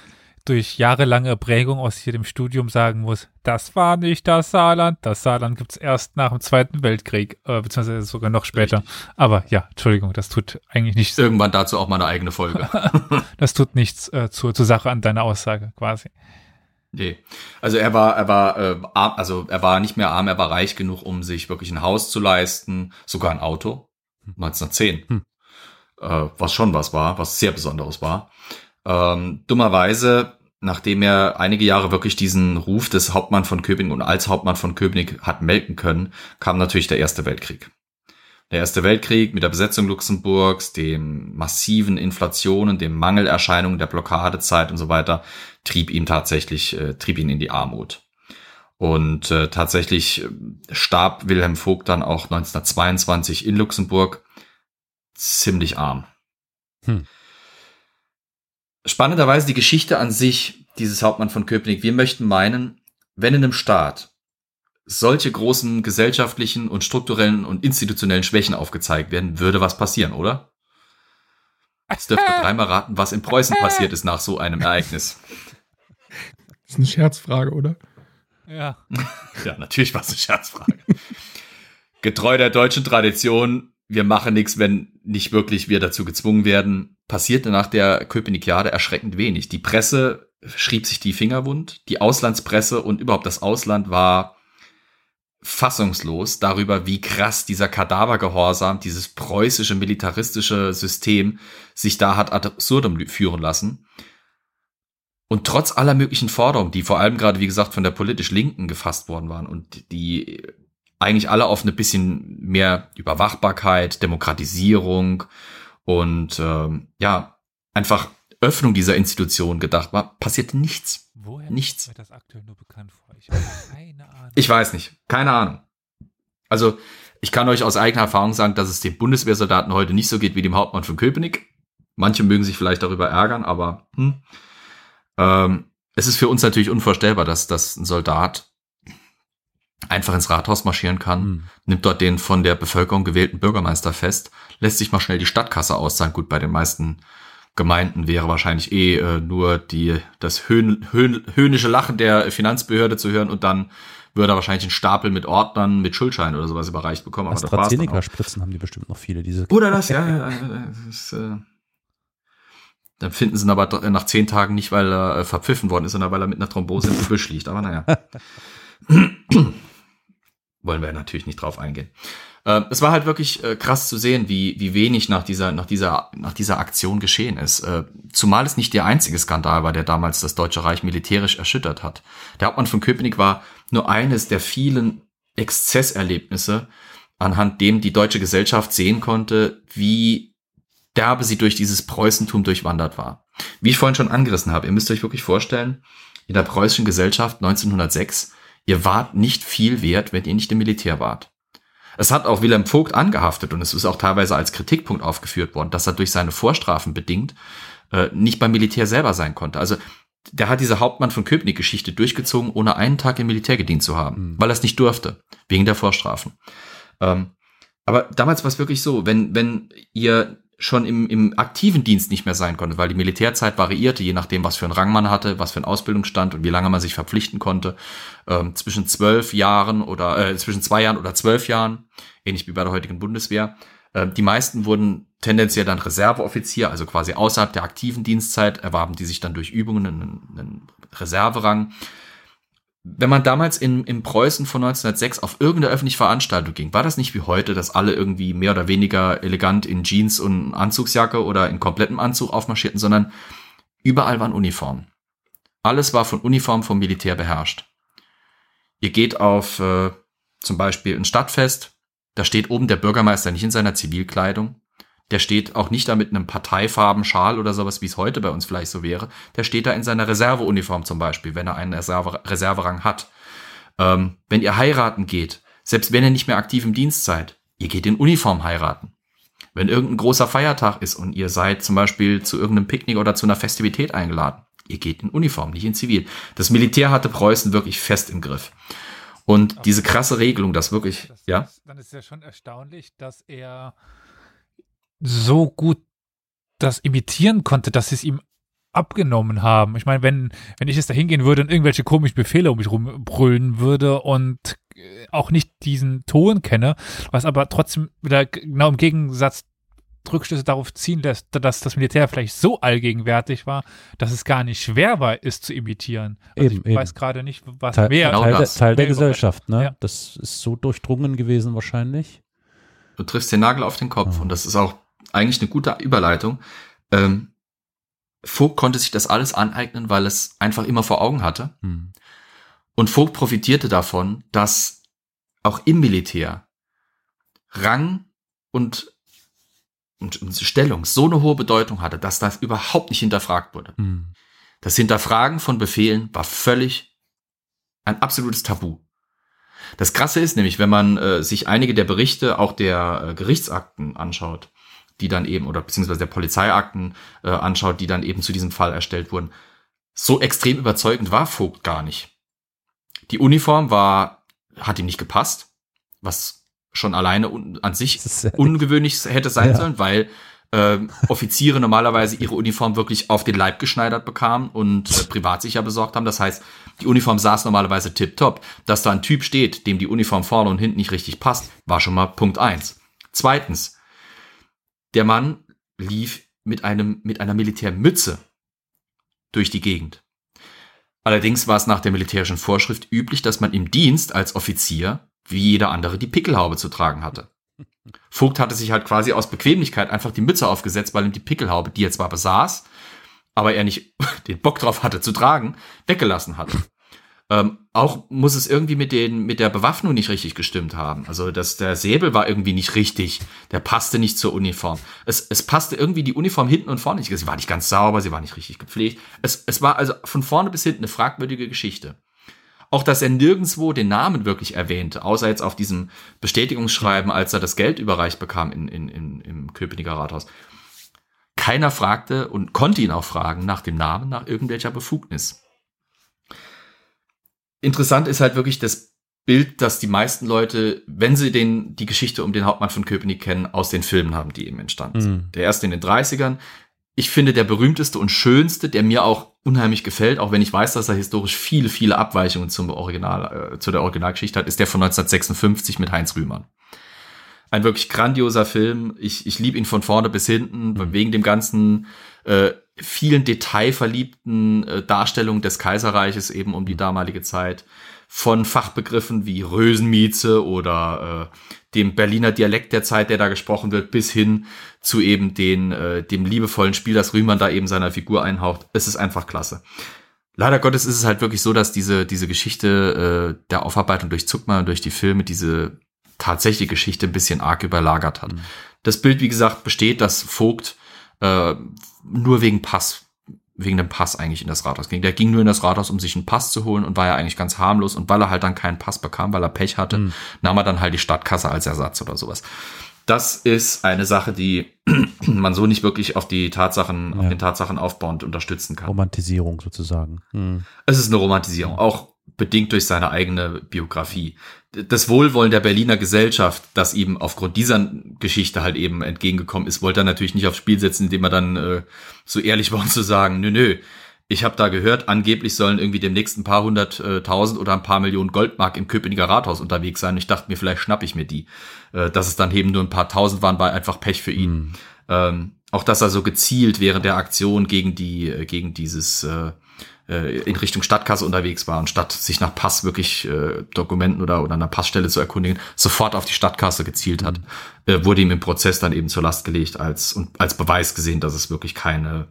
durch jahrelange Prägung aus hier dem Studium sagen muss, das war nicht das Saarland. Das Saarland gibt's erst nach dem Zweiten Weltkrieg, äh, beziehungsweise sogar noch später. Richtig. Aber ja, Entschuldigung, das tut eigentlich nichts. Irgendwann dazu auch mal eine eigene Folge. das tut nichts äh, zur, zur Sache an deiner Aussage, quasi. Nee. Also er war, er war, äh, arm, also er war nicht mehr arm, er war reich genug, um sich wirklich ein Haus zu leisten, sogar ein Auto. 1910. Hm. Äh, was schon was war, was sehr Besonderes war. Ähm, dummerweise, nachdem er einige Jahre wirklich diesen Ruf des Hauptmann von Köpenick und als Hauptmann von Köpenick hat melken können, kam natürlich der Erste Weltkrieg. Der Erste Weltkrieg mit der Besetzung Luxemburgs, dem massiven Inflationen, dem Mangelerscheinungen der Blockadezeit und so weiter, trieb ihn tatsächlich, äh, trieb ihn in die Armut. Und äh, tatsächlich äh, starb Wilhelm Vogt dann auch 1922 in Luxemburg ziemlich arm. Hm. Spannenderweise die Geschichte an sich, dieses Hauptmann von Köpenick. Wir möchten meinen, wenn in einem Staat solche großen gesellschaftlichen und strukturellen und institutionellen Schwächen aufgezeigt werden, würde was passieren, oder? Jetzt dürft ihr dreimal raten, was in Preußen passiert ist nach so einem Ereignis. Das ist eine Scherzfrage, oder? Ja. ja, natürlich war es eine Scherzfrage. Getreu der deutschen Tradition wir machen nichts, wenn nicht wirklich wir dazu gezwungen werden, passierte nach der Köpenikiade erschreckend wenig. Die Presse schrieb sich die Finger wund, die Auslandspresse und überhaupt das Ausland war fassungslos darüber, wie krass dieser Kadavergehorsam, dieses preußische militaristische System sich da hat absurdum führen lassen. Und trotz aller möglichen Forderungen, die vor allem gerade, wie gesagt, von der politisch Linken gefasst worden waren und die eigentlich alle auf eine bisschen mehr Überwachbarkeit, Demokratisierung und ähm, ja, einfach Öffnung dieser Institution gedacht war, passiert nichts. Woher nichts. das aktuell nur bekannt vor? Ich keine Ahnung. Ich weiß nicht. Keine Ahnung. Also, ich kann euch aus eigener Erfahrung sagen, dass es den Bundeswehrsoldaten heute nicht so geht wie dem Hauptmann von Köpenick. Manche mögen sich vielleicht darüber ärgern, aber hm. ähm, es ist für uns natürlich unvorstellbar, dass, dass ein Soldat einfach ins Rathaus marschieren kann, mhm. nimmt dort den von der Bevölkerung gewählten Bürgermeister fest, lässt sich mal schnell die Stadtkasse auszahlen. Gut, bei den meisten Gemeinden wäre wahrscheinlich eh äh, nur die, das höhn, höhn, höhnische Lachen der Finanzbehörde zu hören und dann würde er wahrscheinlich einen Stapel mit Ordnern, mit Schuldscheinen oder sowas überreicht bekommen. Aber AstraZeneca-Spritzen haben die bestimmt noch viele. Diese oder das, ja. ja das, äh, dann finden sie ihn aber nach zehn Tagen nicht, weil er äh, verpfiffen worden ist, sondern weil er mit einer Thrombose im Gebüsch liegt. Aber naja. wollen wir natürlich nicht drauf eingehen. Äh, es war halt wirklich äh, krass zu sehen, wie, wie wenig nach dieser, nach dieser, nach dieser Aktion geschehen ist. Äh, zumal es nicht der einzige Skandal war, der damals das Deutsche Reich militärisch erschüttert hat. Der Hauptmann von Köpenick war nur eines der vielen Exzesserlebnisse, anhand dem die deutsche Gesellschaft sehen konnte, wie derbe sie durch dieses Preußentum durchwandert war. Wie ich vorhin schon angerissen habe, ihr müsst euch wirklich vorstellen, in der preußischen Gesellschaft 1906 ihr wart nicht viel wert, wenn ihr nicht im Militär wart. Es hat auch Wilhelm Vogt angehaftet und es ist auch teilweise als Kritikpunkt aufgeführt worden, dass er durch seine Vorstrafen bedingt äh, nicht beim Militär selber sein konnte. Also der hat diese Hauptmann von Köpenick-Geschichte durchgezogen, ohne einen Tag im Militär gedient zu haben, mhm. weil er es nicht durfte, wegen der Vorstrafen. Ähm, aber damals war es wirklich so, wenn, wenn ihr schon im, im aktiven Dienst nicht mehr sein konnte, weil die Militärzeit variierte, je nachdem, was für einen Rang man hatte, was für ein Ausbildungsstand und wie lange man sich verpflichten konnte, ähm, zwischen zwölf Jahren oder äh, zwischen zwei Jahren oder zwölf Jahren, ähnlich wie bei der heutigen Bundeswehr. Äh, die meisten wurden tendenziell dann Reserveoffizier, also quasi außerhalb der aktiven Dienstzeit, erwarben die sich dann durch Übungen einen, einen Reserverang wenn man damals in, in Preußen von 1906 auf irgendeine öffentliche Veranstaltung ging, war das nicht wie heute, dass alle irgendwie mehr oder weniger elegant in Jeans und Anzugsjacke oder in komplettem Anzug aufmarschierten, sondern überall waren Uniformen. Alles war von Uniform vom Militär beherrscht. Ihr geht auf äh, zum Beispiel ein Stadtfest, da steht oben der Bürgermeister nicht in seiner Zivilkleidung, der steht auch nicht da mit einem parteifarben Schal oder sowas, wie es heute bei uns vielleicht so wäre. Der steht da in seiner Reserveuniform zum Beispiel, wenn er einen Reserve Reserverang hat. Ähm, wenn ihr heiraten geht, selbst wenn ihr nicht mehr aktiv im Dienst seid, ihr geht in Uniform heiraten. Wenn irgendein großer Feiertag ist und ihr seid zum Beispiel zu irgendeinem Picknick oder zu einer Festivität eingeladen, ihr geht in Uniform, nicht in Zivil. Das Militär hatte Preußen wirklich fest im Griff. Und Aber diese krasse Regelung, dass wirklich, das ja. Ist, dann ist ja schon erstaunlich, dass er so gut das imitieren konnte, dass sie es ihm abgenommen haben. Ich meine, wenn, wenn ich jetzt da hingehen würde und irgendwelche komischen Befehle um mich rumbrüllen würde und äh, auch nicht diesen Ton kenne, was aber trotzdem wieder genau im Gegensatz Rückschlüsse darauf ziehen lässt, dass das Militär vielleicht so allgegenwärtig war, dass es gar nicht schwer war, es zu imitieren. Also eben, ich eben. weiß gerade nicht, was Teil, wer Teil, der, Teil der Gesellschaft, ne? Ja. Das ist so durchdrungen gewesen wahrscheinlich. Du triffst den Nagel auf den Kopf ja. und das ist auch eigentlich eine gute Überleitung. Ähm, Vogt konnte sich das alles aneignen, weil es einfach immer vor Augen hatte. Hm. Und Vogt profitierte davon, dass auch im Militär Rang und, und, und Stellung so eine hohe Bedeutung hatte, dass das überhaupt nicht hinterfragt wurde. Hm. Das Hinterfragen von Befehlen war völlig ein absolutes Tabu. Das Krasse ist nämlich, wenn man äh, sich einige der Berichte, auch der äh, Gerichtsakten anschaut, die dann eben, oder beziehungsweise der Polizeiakten äh, anschaut, die dann eben zu diesem Fall erstellt wurden. So extrem überzeugend war Vogt gar nicht. Die Uniform war, hat ihm nicht gepasst, was schon alleine un an sich ungewöhnlich hätte sein ja. sollen, weil äh, Offiziere normalerweise ihre Uniform wirklich auf den Leib geschneidert bekamen und äh, privat sicher besorgt haben. Das heißt, die Uniform saß normalerweise tipptopp. Dass da ein Typ steht, dem die Uniform vorne und hinten nicht richtig passt, war schon mal Punkt eins. Zweitens, der Mann lief mit einem, mit einer Militärmütze durch die Gegend. Allerdings war es nach der militärischen Vorschrift üblich, dass man im Dienst als Offizier wie jeder andere die Pickelhaube zu tragen hatte. Vogt hatte sich halt quasi aus Bequemlichkeit einfach die Mütze aufgesetzt, weil ihm die Pickelhaube, die er zwar besaß, aber er nicht den Bock drauf hatte zu tragen, weggelassen hatte. Ähm, auch muss es irgendwie mit den mit der Bewaffnung nicht richtig gestimmt haben. Also dass der Säbel war irgendwie nicht richtig, der passte nicht zur Uniform. Es, es passte irgendwie die Uniform hinten und vorne nicht. Sie war nicht ganz sauber, sie war nicht richtig gepflegt. Es, es war also von vorne bis hinten eine fragwürdige Geschichte. Auch dass er nirgendwo den Namen wirklich erwähnte, außer jetzt auf diesem Bestätigungsschreiben, als er das Geld überreicht bekam in, in, in, im Köpenicker Rathaus. Keiner fragte und konnte ihn auch fragen nach dem Namen, nach irgendwelcher Befugnis interessant ist halt wirklich das Bild, dass die meisten Leute, wenn sie den, die Geschichte um den Hauptmann von Köpenick kennen, aus den Filmen haben, die eben entstanden sind. Mhm. Der erste in den 30ern. Ich finde, der berühmteste und schönste, der mir auch unheimlich gefällt, auch wenn ich weiß, dass er historisch viele, viele Abweichungen zum Original, äh, zu der Originalgeschichte hat, ist der von 1956 mit Heinz Rühmann. Ein wirklich grandioser Film. Ich, ich liebe ihn von vorne bis hinten, mhm. wegen dem ganzen äh, vielen detailverliebten äh, Darstellungen des Kaiserreiches eben um die damalige Zeit. Von Fachbegriffen wie Rösenmieze oder äh, dem Berliner Dialekt der Zeit, der da gesprochen wird, bis hin zu eben den, äh, dem liebevollen Spiel, das Rühmann da eben seiner Figur einhaucht. Es ist einfach klasse. Leider Gottes ist es halt wirklich so, dass diese, diese Geschichte äh, der Aufarbeitung durch Zuckmann und durch die Filme diese tatsächliche Geschichte ein bisschen arg überlagert hat. Mhm. Das Bild, wie gesagt, besteht, dass Vogt äh, nur wegen Pass, wegen dem Pass eigentlich in das Rathaus ging. Der ging nur in das Rathaus, um sich einen Pass zu holen und war ja eigentlich ganz harmlos. Und weil er halt dann keinen Pass bekam, weil er Pech hatte, mhm. nahm er dann halt die Stadtkasse als Ersatz oder sowas. das ist eine Sache, die man so nicht wirklich auf die Tatsachen, ja. auf den Tatsachen aufbauend unterstützen kann. Romantisierung sozusagen. Hm. Es ist eine Romantisierung, auch bedingt durch seine eigene Biografie. Das Wohlwollen der Berliner Gesellschaft, das ihm aufgrund dieser Geschichte halt eben entgegengekommen ist, wollte er natürlich nicht aufs Spiel setzen, indem er dann äh, so ehrlich war und zu sagen, nö, nö, ich habe da gehört, angeblich sollen irgendwie demnächst ein paar hunderttausend oder ein paar Millionen Goldmark im Köpenicker Rathaus unterwegs sein. Ich dachte mir, vielleicht schnapp ich mir die. Äh, dass es dann eben nur ein paar tausend waren, war einfach Pech für ihn. Mhm. Ähm, auch dass er so gezielt während der Aktion gegen die, äh, gegen dieses äh, äh, in Richtung Stadtkasse unterwegs war, anstatt sich nach Pass wirklich äh, Dokumenten oder, oder einer Passstelle zu erkundigen, sofort auf die Stadtkasse gezielt hat, mhm. äh, wurde ihm im Prozess dann eben zur Last gelegt als und als Beweis gesehen, dass es wirklich keine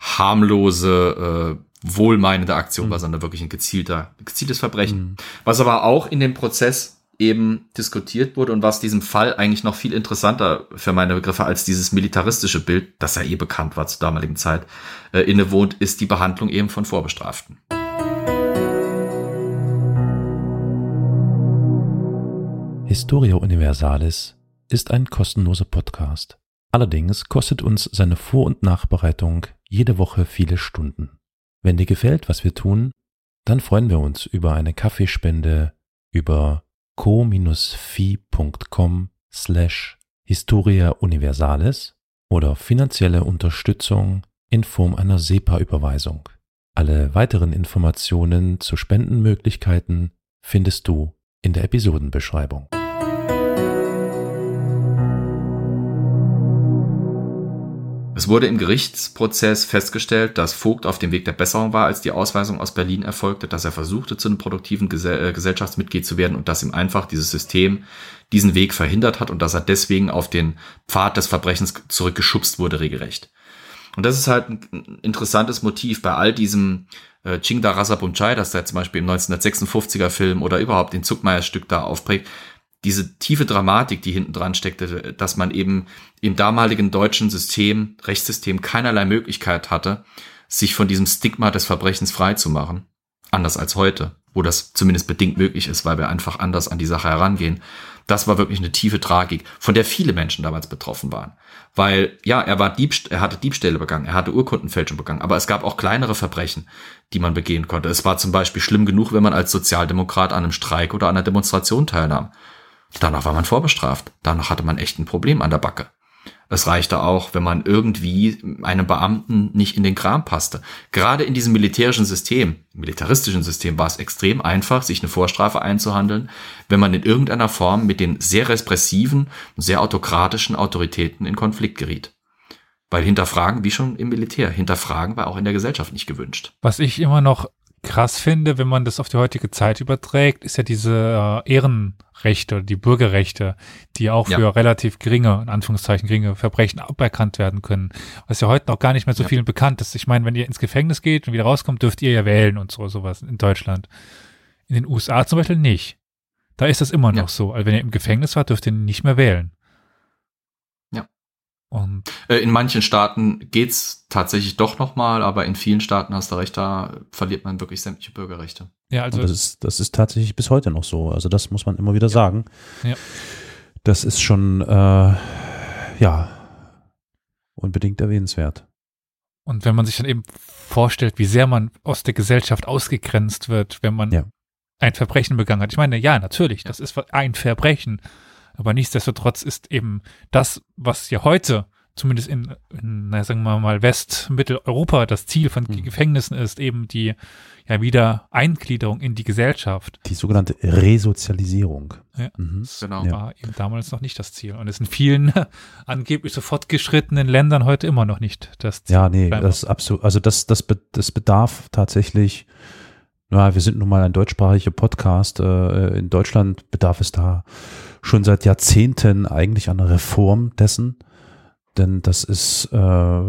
harmlose, äh, wohlmeinende Aktion mhm. war, sondern wirklich ein gezielter, gezieltes Verbrechen. Mhm. Was aber auch in dem Prozess eben diskutiert wurde und was diesem Fall eigentlich noch viel interessanter für meine Begriffe als dieses militaristische Bild, das ja eh bekannt war zur damaligen Zeit, äh, innewohnt, ist die Behandlung eben von Vorbestraften. Historia Universalis ist ein kostenloser Podcast. Allerdings kostet uns seine Vor- und Nachbereitung jede Woche viele Stunden. Wenn dir gefällt, was wir tun, dann freuen wir uns über eine Kaffeespende über co-fi.com slash Historia Universalis oder finanzielle Unterstützung in Form einer SEPA-Überweisung. Alle weiteren Informationen zu Spendenmöglichkeiten findest du in der Episodenbeschreibung. Es wurde im Gerichtsprozess festgestellt, dass Vogt auf dem Weg der Besserung war, als die Ausweisung aus Berlin erfolgte, dass er versuchte, zu einem produktiven Gesell äh, Gesellschaftsmitglied zu werden und dass ihm einfach dieses System diesen Weg verhindert hat und dass er deswegen auf den Pfad des Verbrechens zurückgeschubst wurde, regelrecht. Und das ist halt ein interessantes Motiv bei all diesem äh, Chingda Rasa Bumchai, das da zum Beispiel im 1956er Film oder überhaupt den Zuckmeier Stück da aufprägt, diese tiefe Dramatik, die hinten dran steckte, dass man eben im damaligen deutschen System, Rechtssystem keinerlei Möglichkeit hatte, sich von diesem Stigma des Verbrechens frei zu machen. Anders als heute, wo das zumindest bedingt möglich ist, weil wir einfach anders an die Sache herangehen. Das war wirklich eine tiefe Tragik, von der viele Menschen damals betroffen waren. Weil, ja, er war Diebst er hatte Diebstähle begangen, er hatte Urkundenfälschung begangen, aber es gab auch kleinere Verbrechen, die man begehen konnte. Es war zum Beispiel schlimm genug, wenn man als Sozialdemokrat an einem Streik oder einer Demonstration teilnahm. Danach war man vorbestraft. Danach hatte man echt ein Problem an der Backe. Es reichte auch, wenn man irgendwie einem Beamten nicht in den Kram passte. Gerade in diesem militärischen System, militaristischen System, war es extrem einfach, sich eine Vorstrafe einzuhandeln, wenn man in irgendeiner Form mit den sehr repressiven sehr autokratischen Autoritäten in Konflikt geriet. Weil hinterfragen, wie schon im Militär, hinterfragen war auch in der Gesellschaft nicht gewünscht. Was ich immer noch krass finde, wenn man das auf die heutige Zeit überträgt, ist ja diese äh, Ehrenrechte, die Bürgerrechte, die auch für ja. relativ geringe, in Anführungszeichen geringe Verbrechen aberkannt werden können. Was ja heute noch gar nicht mehr so ja. vielen bekannt ist. Ich meine, wenn ihr ins Gefängnis geht und wieder rauskommt, dürft ihr ja wählen und so sowas in Deutschland. In den USA zum Beispiel nicht. Da ist das immer noch ja. so. Also wenn ihr im Gefängnis wart, dürft ihr nicht mehr wählen. Und äh, in manchen Staaten geht's tatsächlich doch noch mal, aber in vielen Staaten hast du recht, da verliert man wirklich sämtliche Bürgerrechte. Ja, also das ist, das ist tatsächlich bis heute noch so. Also das muss man immer wieder ja. sagen. Ja. Das ist schon äh, ja unbedingt erwähnenswert. Und wenn man sich dann eben vorstellt, wie sehr man aus der Gesellschaft ausgegrenzt wird, wenn man ja. ein Verbrechen begangen hat. Ich meine, ja, natürlich, das ist ein Verbrechen. Aber nichtsdestotrotz ist eben das, was ja heute zumindest in, in na, sagen wir mal, West-Mitteleuropa das Ziel von mhm. Gefängnissen ist, eben die ja wieder Eingliederung in die Gesellschaft. Die sogenannte Resozialisierung. Ja, mhm. genau. Ja. war eben damals noch nicht das Ziel. Und ist in vielen angeblich so fortgeschrittenen Ländern heute immer noch nicht das Ziel. Ja, nee, das ist absolut, also das, das, das bedarf tatsächlich ja, wir sind nun mal ein deutschsprachiger Podcast. Äh, in Deutschland bedarf es da schon seit Jahrzehnten eigentlich an Reform dessen. Denn das ist äh,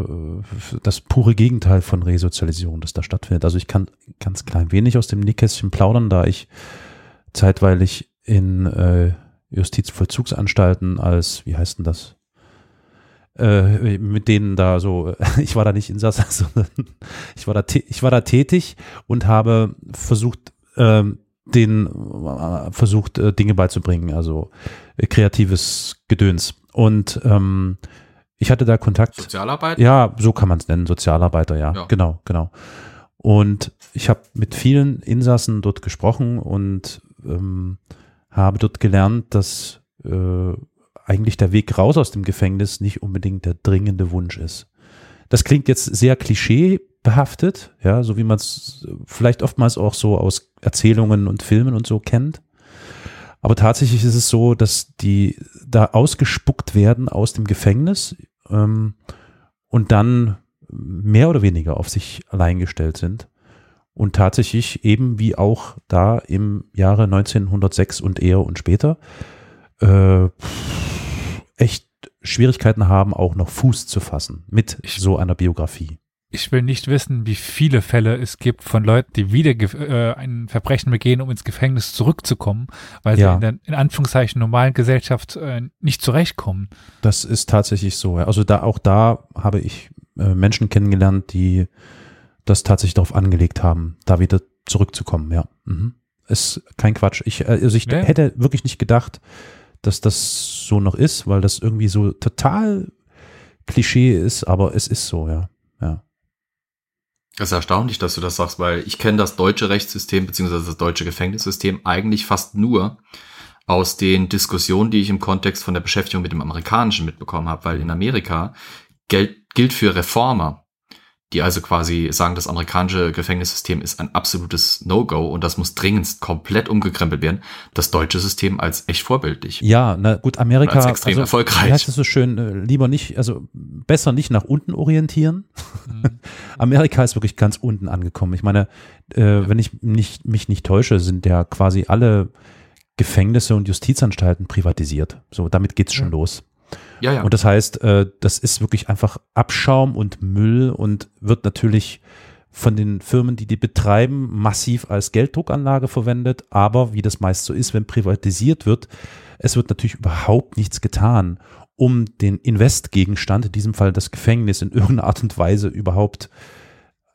das pure Gegenteil von Resozialisierung, das da stattfindet. Also ich kann ganz klein wenig aus dem Nähkästchen plaudern, da ich zeitweilig in äh, Justizvollzugsanstalten als, wie heißt denn das? Äh, mit denen da so, ich war da nicht Insasse, sondern ich war da, ich war da tätig und habe versucht, ähm, denen äh, versucht, äh, Dinge beizubringen, also äh, kreatives Gedöns. Und ähm, ich hatte da Kontakt. Sozialarbeit? Ja, so kann man es nennen, Sozialarbeiter, ja. ja. Genau, genau. Und ich habe mit vielen Insassen dort gesprochen und ähm, habe dort gelernt, dass äh, eigentlich der Weg raus aus dem Gefängnis nicht unbedingt der dringende Wunsch ist. Das klingt jetzt sehr klischeebehaftet, ja, so wie man es vielleicht oftmals auch so aus Erzählungen und Filmen und so kennt. Aber tatsächlich ist es so, dass die da ausgespuckt werden aus dem Gefängnis ähm, und dann mehr oder weniger auf sich allein gestellt sind und tatsächlich eben wie auch da im Jahre 1906 und eher und später äh, echt Schwierigkeiten haben, auch noch Fuß zu fassen mit so einer Biografie. Ich will nicht wissen, wie viele Fälle es gibt von Leuten, die wieder äh, ein Verbrechen begehen, um ins Gefängnis zurückzukommen, weil ja. sie in der in Anführungszeichen normalen Gesellschaft äh, nicht zurechtkommen. Das ist tatsächlich so. Ja. Also da auch da habe ich äh, Menschen kennengelernt, die das tatsächlich darauf angelegt haben, da wieder zurückzukommen. Ja, mhm. ist kein Quatsch. Ich, äh, also ich ja. hätte wirklich nicht gedacht, dass das so noch ist, weil das irgendwie so total Klischee ist, aber es ist so, ja. Ja. Das ist erstaunlich, dass du das sagst, weil ich kenne das deutsche Rechtssystem beziehungsweise das deutsche Gefängnissystem eigentlich fast nur aus den Diskussionen, die ich im Kontext von der Beschäftigung mit dem amerikanischen mitbekommen habe, weil in Amerika gilt für Reformer die also quasi sagen, das amerikanische Gefängnissystem ist ein absolutes No-Go und das muss dringendst komplett umgekrempelt werden. Das deutsche System als echt vorbildlich. Ja, na gut, Amerika als extrem also, erfolgreich. Wie heißt es so schön, äh, lieber nicht, also besser nicht nach unten orientieren. Mhm. Amerika ist wirklich ganz unten angekommen. Ich meine, äh, ja. wenn ich nicht, mich nicht täusche, sind ja quasi alle Gefängnisse und Justizanstalten privatisiert. So, damit geht's schon ja. los. Ja, ja. Und das heißt, äh, das ist wirklich einfach Abschaum und Müll und wird natürlich von den Firmen, die die betreiben, massiv als Gelddruckanlage verwendet. Aber wie das meist so ist, wenn privatisiert wird, es wird natürlich überhaupt nichts getan, um den Investgegenstand, in diesem Fall das Gefängnis, in irgendeiner Art und Weise überhaupt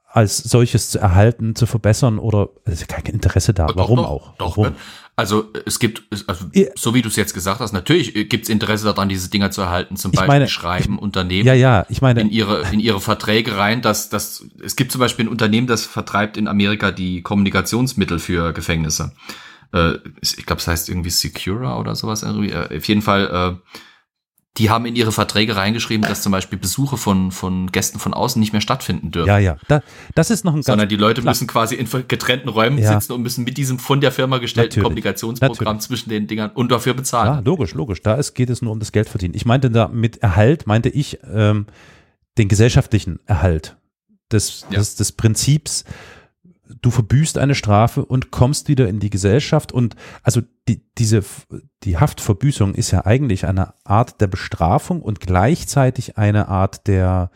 als solches zu erhalten, zu verbessern oder ist kein Interesse da. Doch, Warum doch, auch? Doch, Warum? Also es gibt, also, so wie du es jetzt gesagt hast, natürlich gibt es Interesse daran, diese Dinger zu erhalten. Zum Beispiel meine, schreiben ich, Unternehmen ja, ja, ich meine, in ihre in ihre Verträge rein, dass dass es gibt zum Beispiel ein Unternehmen, das vertreibt in Amerika die Kommunikationsmittel für Gefängnisse. Äh, ich glaube, es heißt irgendwie Secura oder sowas. Irgendwie. Äh, auf jeden Fall. Äh, die haben in ihre Verträge reingeschrieben, dass zum Beispiel Besuche von, von Gästen von außen nicht mehr stattfinden dürfen. Ja, ja. Da, das ist noch ein ganz Sondern die Leute klar. müssen quasi in getrennten Räumen ja. sitzen und müssen mit diesem von der Firma gestellten Natürlich. Kommunikationsprogramm Natürlich. zwischen den Dingern und dafür bezahlen. Ja, logisch, logisch. Da ist, geht es nur um das Geld verdienen. Ich meinte da mit Erhalt, meinte ich ähm, den gesellschaftlichen Erhalt des, ja. des, des Prinzips, du verbüßt eine Strafe und kommst wieder in die Gesellschaft und also die, diese, die Haftverbüßung ist ja eigentlich eine Art der Bestrafung und gleichzeitig eine Art der,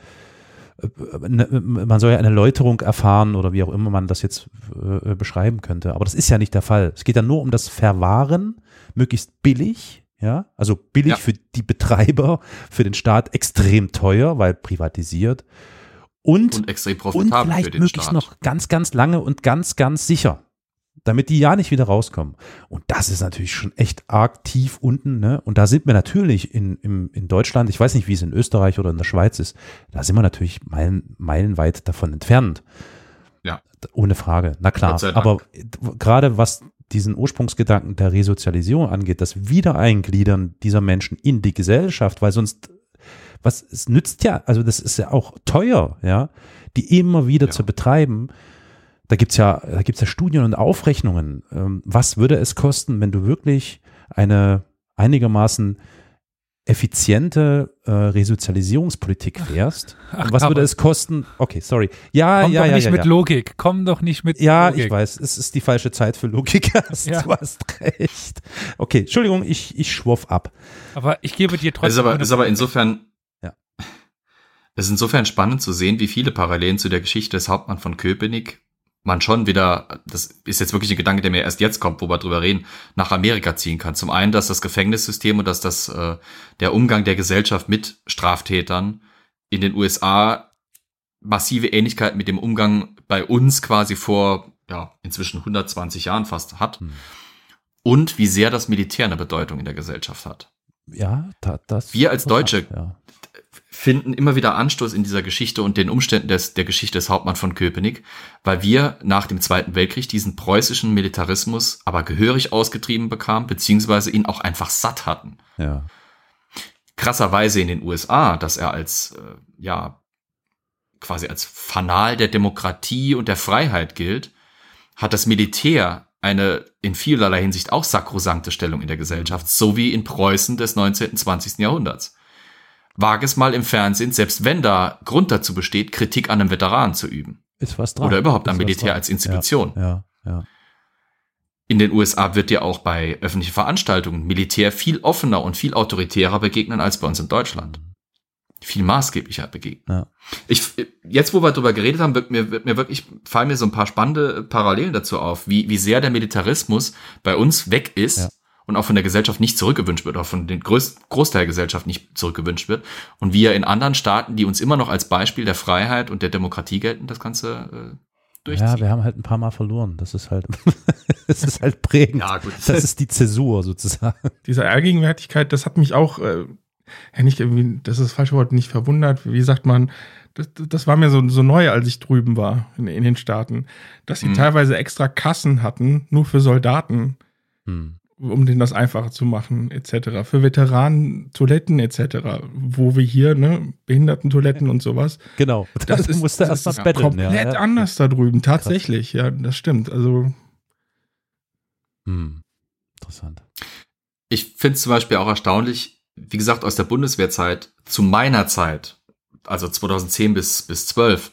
äh, ne, man soll ja eine Läuterung erfahren oder wie auch immer man das jetzt äh, beschreiben könnte. Aber das ist ja nicht der Fall. Es geht ja nur um das Verwahren, möglichst billig, ja, also billig ja. für die Betreiber, für den Staat extrem teuer, weil privatisiert und, und extrem profitabel und vielleicht möglichst Staat. noch ganz, ganz lange und ganz, ganz sicher, damit die ja nicht wieder rauskommen. Und das ist natürlich schon echt arg tief unten, ne? Und da sind wir natürlich in, in, in Deutschland, ich weiß nicht, wie es in Österreich oder in der Schweiz ist, da sind wir natürlich meilen, meilenweit davon entfernt. Ja. Ohne Frage, na klar. Aber gerade was diesen Ursprungsgedanken der Resozialisierung angeht, das Wiedereingliedern dieser Menschen in die Gesellschaft, weil sonst was es nützt ja, also das ist ja auch teuer, ja, die immer wieder ja. zu betreiben. Da gibt's ja, da gibt's ja Studien und Aufrechnungen. Ähm, was würde es kosten, wenn du wirklich eine einigermaßen effiziente äh, Resozialisierungspolitik fährst. Ach, was würde es kosten? Okay, sorry. Ja, Komm ja, doch ja, nicht ja, mit ja. Logik. Komm doch nicht mit ja, Logik. Ja, ich weiß. Es ist die falsche Zeit für Logik. ja. Du hast recht. Okay, Entschuldigung, ich, ich schwoff ab. Aber ich gebe dir trotzdem. Ist aber, ist aber insofern es ist insofern spannend zu sehen, wie viele Parallelen zu der Geschichte des Hauptmann von Köpenick man schon wieder, das ist jetzt wirklich ein Gedanke, der mir erst jetzt kommt, wo wir drüber reden, nach Amerika ziehen kann. Zum einen, dass das Gefängnissystem und dass das äh, der Umgang der Gesellschaft mit Straftätern in den USA massive Ähnlichkeit mit dem Umgang bei uns quasi vor ja, inzwischen 120 Jahren fast hat. Hm. Und wie sehr das Militär eine Bedeutung in der Gesellschaft hat. Ja, da, das. Wir als Deutsche ja. Finden immer wieder Anstoß in dieser Geschichte und den Umständen des, der Geschichte des Hauptmann von Köpenick, weil wir nach dem Zweiten Weltkrieg diesen preußischen Militarismus aber gehörig ausgetrieben bekamen, beziehungsweise ihn auch einfach satt hatten. Ja. Krasserweise in den USA, dass er als, äh, ja, quasi als Fanal der Demokratie und der Freiheit gilt, hat das Militär eine in vielerlei Hinsicht auch sakrosankte Stellung in der Gesellschaft, so wie in Preußen des 19. und 20. Jahrhunderts. Wage es mal im Fernsehen, selbst wenn da Grund dazu besteht, Kritik an einem Veteran zu üben. Ist was dran. Oder überhaupt am Militär als Institution. Ja, ja, ja. In den USA wird dir auch bei öffentlichen Veranstaltungen Militär viel offener und viel autoritärer begegnen als bei uns in Deutschland viel maßgeblicher begegnen. Ja. Ich, jetzt, wo wir darüber geredet haben, wird mir, wird mir wirklich, fallen mir so ein paar spannende Parallelen dazu auf, wie, wie sehr der Militarismus bei uns weg ist. Und auch von der Gesellschaft nicht zurückgewünscht wird, auch von den größten Großteil der Gesellschaft nicht zurückgewünscht wird. Und wie er in anderen Staaten, die uns immer noch als Beispiel der Freiheit und der Demokratie gelten, das Ganze äh, durchzieht. Ja, wir haben halt ein paar Mal verloren. Das ist halt, das ist halt prägend. Ja, gut. Das ist die Zäsur sozusagen. Diese Allgegenwärtigkeit, das hat mich auch äh, ja nicht irgendwie, das ist das falsche Wort, nicht verwundert. Wie sagt man, das, das war mir so, so neu, als ich drüben war in, in den Staaten, dass sie hm. teilweise extra Kassen hatten, nur für Soldaten, hm. Um denen das einfacher zu machen, etc. Für Veteranen Toiletten etc. Wo wir hier, ne, Behindertentoiletten und sowas. Genau. Das, das ist, musste das erst ist betteln, komplett ja, ja. anders da drüben, tatsächlich. Krass. Ja, das stimmt. Also. Hm. Interessant. Ich finde es zum Beispiel auch erstaunlich, wie gesagt, aus der Bundeswehrzeit zu meiner Zeit, also 2010 bis, bis 12,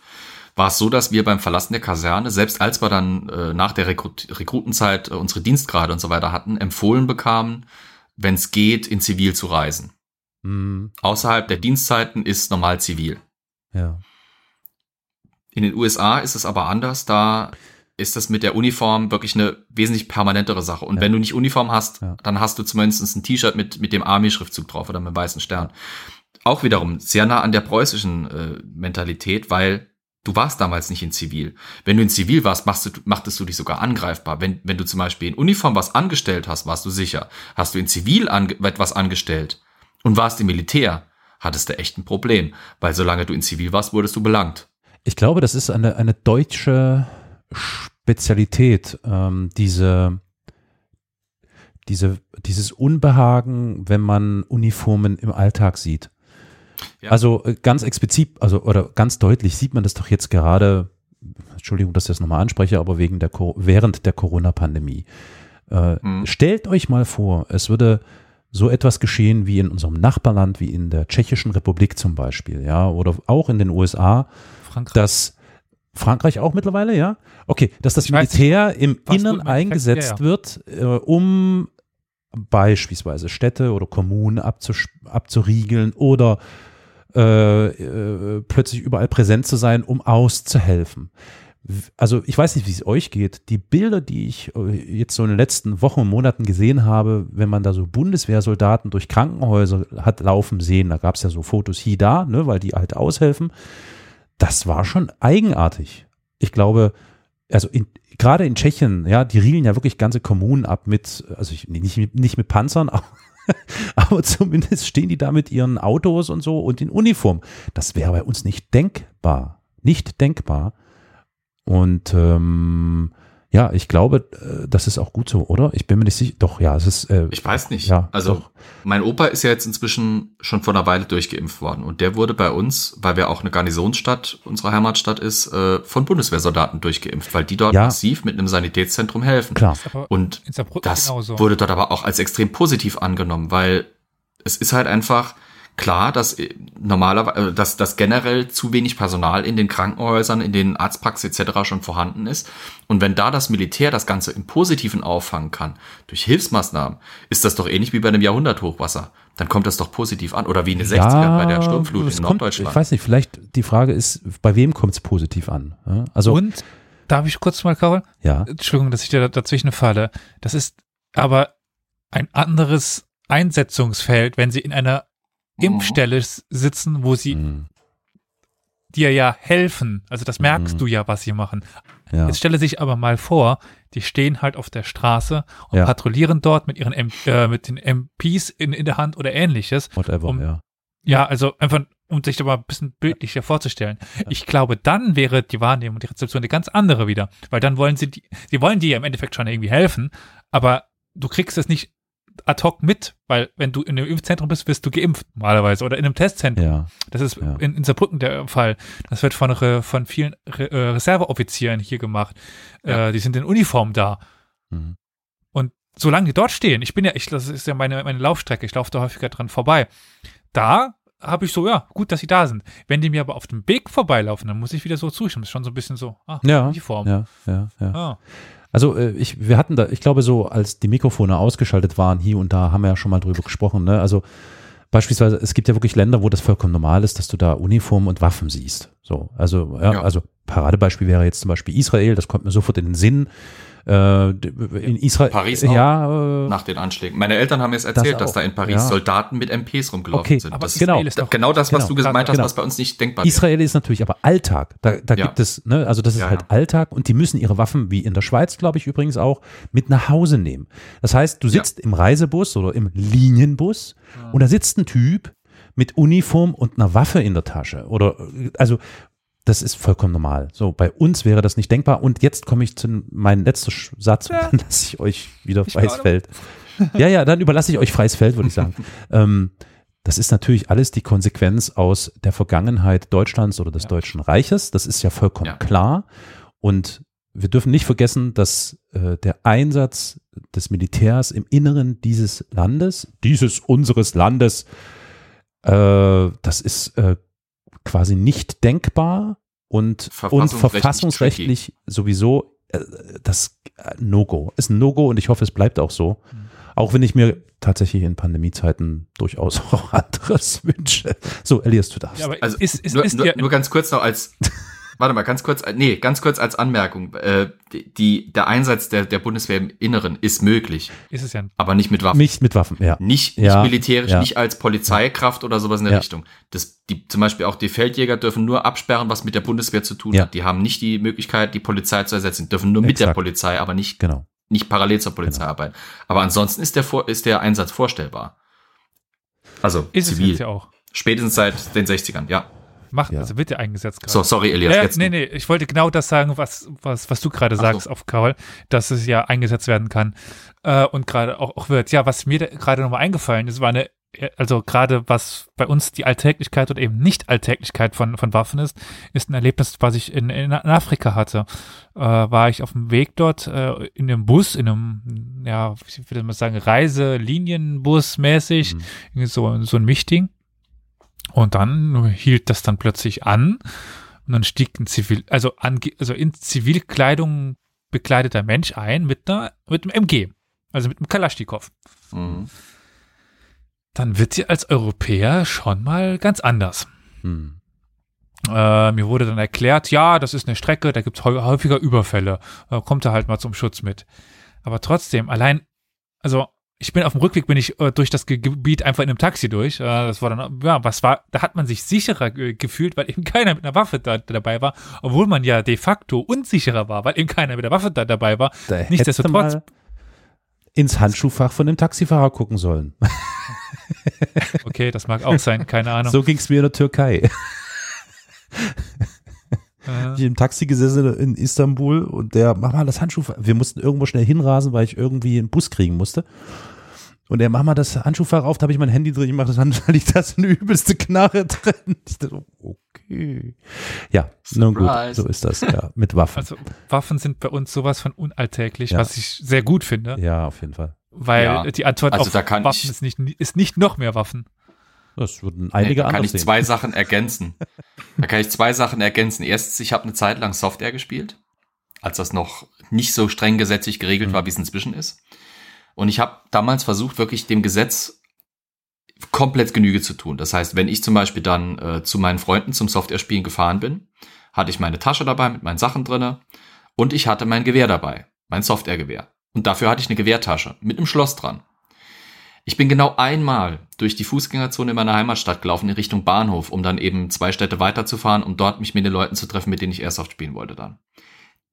war es so, dass wir beim Verlassen der Kaserne, selbst als wir dann äh, nach der Rekrut Rekrutenzeit äh, unsere Dienstgrade und so weiter hatten, empfohlen bekamen, wenn es geht, in Zivil zu reisen. Mhm. Außerhalb der Dienstzeiten ist normal zivil. Ja. In den USA ist es aber anders, da ist das mit der Uniform wirklich eine wesentlich permanentere Sache. Und ja. wenn du nicht Uniform hast, ja. dann hast du zumindest ein T-Shirt mit, mit dem Army-Schriftzug drauf oder mit dem weißen Stern. Auch wiederum sehr nah an der preußischen äh, Mentalität, weil du warst damals nicht in Zivil. Wenn du in Zivil warst, machst du, machtest du dich sogar angreifbar. Wenn, wenn du zum Beispiel in Uniform was angestellt hast, warst du sicher. Hast du in Zivil ange etwas angestellt und warst im Militär, hattest du echt ein Problem. Weil solange du in Zivil warst, wurdest du belangt. Ich glaube, das ist eine, eine deutsche Spezialität, ähm, diese, diese, dieses Unbehagen, wenn man Uniformen im Alltag sieht. Ja. Also äh, ganz explizit, also oder ganz deutlich sieht man das doch jetzt gerade, Entschuldigung, dass ich das nochmal anspreche, aber wegen der während der Corona-Pandemie. Äh, mhm. Stellt euch mal vor, es würde so etwas geschehen wie in unserem Nachbarland, wie in der Tschechischen Republik zum Beispiel, ja, oder auch in den USA, Frankreich. dass Frankreich auch mittlerweile, ja? Okay, dass das Militär im Innern eingesetzt ja, ja. wird, äh, um beispielsweise Städte oder Kommunen abzuriegeln oder äh, äh, plötzlich überall präsent zu sein, um auszuhelfen. Also ich weiß nicht, wie es euch geht. Die Bilder, die ich äh, jetzt so in den letzten Wochen und Monaten gesehen habe, wenn man da so Bundeswehrsoldaten durch Krankenhäuser hat laufen sehen, da gab es ja so Fotos hier da, ne, weil die halt aushelfen das war schon eigenartig. Ich glaube, also in, gerade in Tschechien, ja, die riegeln ja wirklich ganze Kommunen ab mit, also ich, nicht, nicht mit Panzern, aber, zumindest stehen die da mit ihren Autos und so und in Uniform. Das wäre bei uns nicht denkbar. Nicht denkbar. Und ähm, ja, ich glaube, äh, das ist auch gut so, oder? Ich bin mir nicht sicher. Doch, ja, es ist. Äh, ich weiß nicht. Ja, also doch. mein Opa ist ja jetzt inzwischen schon vor einer Weile durchgeimpft worden und der wurde bei uns, weil wir auch eine Garnisonsstadt unserer Heimatstadt ist, äh, von Bundeswehrsoldaten durchgeimpft, weil die dort ja. massiv mit einem Sanitätszentrum helfen. Klar. Und das wurde dort aber auch als extrem positiv angenommen, weil es ist halt einfach klar, dass äh, normalerweise, äh, dass, dass generell zu wenig Personal in den Krankenhäusern, in den Arztpraxen etc. schon vorhanden ist. Und wenn da das Militär das Ganze im Positiven auffangen kann, durch Hilfsmaßnahmen, ist das doch ähnlich wie bei einem Jahrhunderthochwasser. Dann kommt das doch positiv an. Oder wie in den ja, 60ern bei der Sturmflut in kommt, Norddeutschland. Ich weiß nicht, vielleicht die Frage ist, bei wem kommt es positiv an? Also, Und, darf ich kurz mal, Karol? Ja. Entschuldigung, dass ich da dazwischen falle. Das ist aber ein anderes Einsetzungsfeld, wenn sie in einer Impfstelle sitzen, wo sie mhm. dir ja helfen. Also das merkst Mhm. du ja, was sie machen. Ja. Jetzt stelle sich aber mal vor, die stehen halt auf der Straße und Ja. patrouillieren dort mit ihren M äh, mit den MPs in, in der Hand oder ähnliches. Whatever, um- ja. Ja, also einfach, um sich da mal ein bisschen bildlicher vorzustellen. Ich glaube, dann wäre die Wahrnehmung, die Rezeption eine ganz andere wieder. Weil dann wollen sie, die, die wollen dir ja im Endeffekt schon irgendwie helfen, aber du kriegst es nicht ad hoc mit, weil wenn du in einem Impfzentrum bist, wirst du geimpft normalerweise oder in einem Testzentrum. Ja, Das ist Ja. in, in Saarbrücken der Fall. Das wird von, Re- von vielen Re, äh, Reserveoffizieren hier gemacht. Ja. Äh, die sind in Uniform da. mhm. Und solange die dort stehen, ich bin ja, ich, das ist ja meine, meine Laufstrecke, ich laufe da häufiger dran vorbei. Da habe ich so, ja, gut, dass sie da sind. Wenn die mir aber auf dem Weg vorbeilaufen, dann muss ich wieder so zustimmen. Das ist schon so ein bisschen so, ah, ja, Uniform. ja, ja, ja. Ah, Also äh, ich, wir hatten da, ich glaube so, als die Mikrofone ausgeschaltet waren, hier und da haben wir ja schon mal drüber gesprochen. Ne? Also beispielsweise, es gibt ja wirklich Länder, wo das vollkommen normal ist, dass du da Uniformen und Waffen siehst. So, also ja, Ja. also Paradebeispiel wäre jetzt zum Beispiel Israel. Das kommt mir sofort in den Sinn. Äh, in Israel, Paris auch? ja, äh, Nach den Anschlägen. Meine Eltern haben mir es erzählt, auch, dass da in Paris ja. Soldaten mit MPs rumgelaufen Okay, sind. Das genau. Ist doch, genau das, was genau, du gemeint hast, genau. was bei uns nicht denkbar wäre. Israel ist natürlich aber Alltag. Da, da Ja. gibt es, ne, also das ist Ja, halt. Alltag und die müssen ihre Waffen, wie in der Schweiz, glaube ich übrigens auch, mit nach Hause nehmen. Das heißt, du sitzt im Reisebus oder im Linienbus und da sitzt ein Typ mit Uniform und einer Waffe in der Tasche. Oder also das ist vollkommen normal. So, bei uns wäre das nicht denkbar. Und jetzt komme ich zu meinem letzten Satz und dann lasse ich euch wieder Ich freies. Feld. Ja, ja, dann überlasse ich euch freies Feld, würde ich sagen. ähm, das ist natürlich alles die Konsequenz aus der Vergangenheit Deutschlands oder des Ja. Deutschen Reiches. Das ist ja vollkommen Ja. klar. Und wir dürfen nicht vergessen, dass äh, der Einsatz des Militärs im Inneren dieses Landes, dieses unseres Landes, äh, das ist äh, quasi nicht denkbar und, und Verfassungsrechtlich sowieso äh, das äh, No-Go. Ist ein No-Go und ich hoffe, es bleibt auch so. Mhm. Auch wenn ich mir tatsächlich in Pandemiezeiten durchaus auch anderes wünsche. So, Elias, du darfst. ja, aber Also ist, ist, nur, ist nur, nur ganz kurz noch als, warte mal, ganz kurz, nee, ganz kurz als Anmerkung. Äh, die- der Einsatz der, der Bundeswehr im Inneren ist möglich, ist es ja aber nicht mit Waffen. Nicht mit Waffen, ja. Nicht, Ja, nicht militärisch, ja. nicht als Polizeikraft oder sowas in der Ja. Richtung. Das, die, zum Beispiel auch die Feldjäger dürfen nur absperren, was mit der Bundeswehr zu tun hat. Die haben nicht die Möglichkeit, die Polizei zu ersetzen, dürfen nur mit der Exakt. Polizei, aber nicht, Genau. nicht parallel zur Polizei arbeiten. Aber ansonsten ist der, Vor ist der Einsatz vorstellbar. Also ist es zivil. jetzt ja auch. Spätestens seit den 60ern, ja. Macht, Ja. also wird ja eingesetzt gerade. So, sorry, Elias. Ja, jetzt nee, nee, ich wollte genau das sagen, was, was, was du gerade Ach so. sagst auf Karol, dass es ja eingesetzt werden kann äh, und gerade auch, auch wird. Ja, was mir gerade nochmal eingefallen ist, war eine, also gerade was bei uns die Alltäglichkeit oder eben Nicht-Alltäglichkeit von, von Waffen ist, ist ein Erlebnis, was ich in, in Afrika hatte. Äh, war ich auf dem Weg dort äh, in einem Bus, in einem, ja, wie will man sagen, Reiselinienbus mäßig, Mhm. so, so ein Mischding. Und dann hielt das dann plötzlich an und dann stieg ein Zivil, also, ange, also in Zivilkleidung bekleideter Mensch ein mit einer, mit einem MG, also mit einem Kalaschnikow. Mhm. Dann wird sie als Europäer schon mal ganz anders. Hm. Äh, mir wurde dann erklärt, ja, das ist eine Strecke, da gibt es häufiger Überfälle. Da kommt er halt mal zum Schutz mit. Aber trotzdem, allein, also ich bin auf dem Rückweg, bin ich äh, durch das Ge Gebiet einfach in einem Taxi durch. Äh, das war dann, ja, was war, da hat man sich sicherer ge gefühlt, weil eben keiner mit einer Waffe da, dabei war, obwohl man ja de facto unsicherer war, weil eben keiner mit der Waffe da dabei war. Da Nichtsdestotrotz- ins Handschuhfach von dem Taxifahrer gucken sollen. Okay, das mag auch sein, keine Ahnung. So ging es mir in der Türkei. Äh, Ich im Taxi gesessen in Istanbul und der, mach mal das Handschuhfach. Wir mussten irgendwo schnell hinrasen, weil ich irgendwie einen Bus kriegen musste. Und der, mach mal das Handschuhfach auf, da habe ich mein Handy drin, ich mach das Handschuh, da liegt das eine übelste Knarre drin. Ich dachte, okay. Ja, nun gut, so ist das, ja, mit Waffen. also Waffen sind bei uns sowas von unalltäglich, Ja. was ich sehr gut finde, ja, auf jeden Fall. weil Ja. die Antwort Also auf da kann Waffen ich- ist nicht, ist nicht noch mehr Waffen. Das würden Nee, einige da kann ich sehen. zwei Sachen ergänzen. Da kann ich zwei Sachen ergänzen. Erstens, ich habe eine Zeit lang Software gespielt, als das noch nicht so streng gesetzlich geregelt Mhm. war, wie es inzwischen ist. Und ich habe damals versucht, wirklich dem Gesetz komplett Genüge zu tun. Das heißt, wenn ich zum Beispiel dann äh, zu meinen Freunden zum Software-Spielen gefahren bin, hatte ich meine Tasche dabei mit meinen Sachen drinne und ich hatte mein Gewehr dabei, mein Softwaregewehr. Und dafür hatte ich eine Gewehrtasche mit einem Schloss dran. Ich bin genau einmal durch die Fußgängerzone in meiner Heimatstadt gelaufen in Richtung Bahnhof, um dann eben zwei Städte weiterzufahren, um dort mich mit den Leuten zu treffen, mit denen ich Airsoft spielen wollte dann.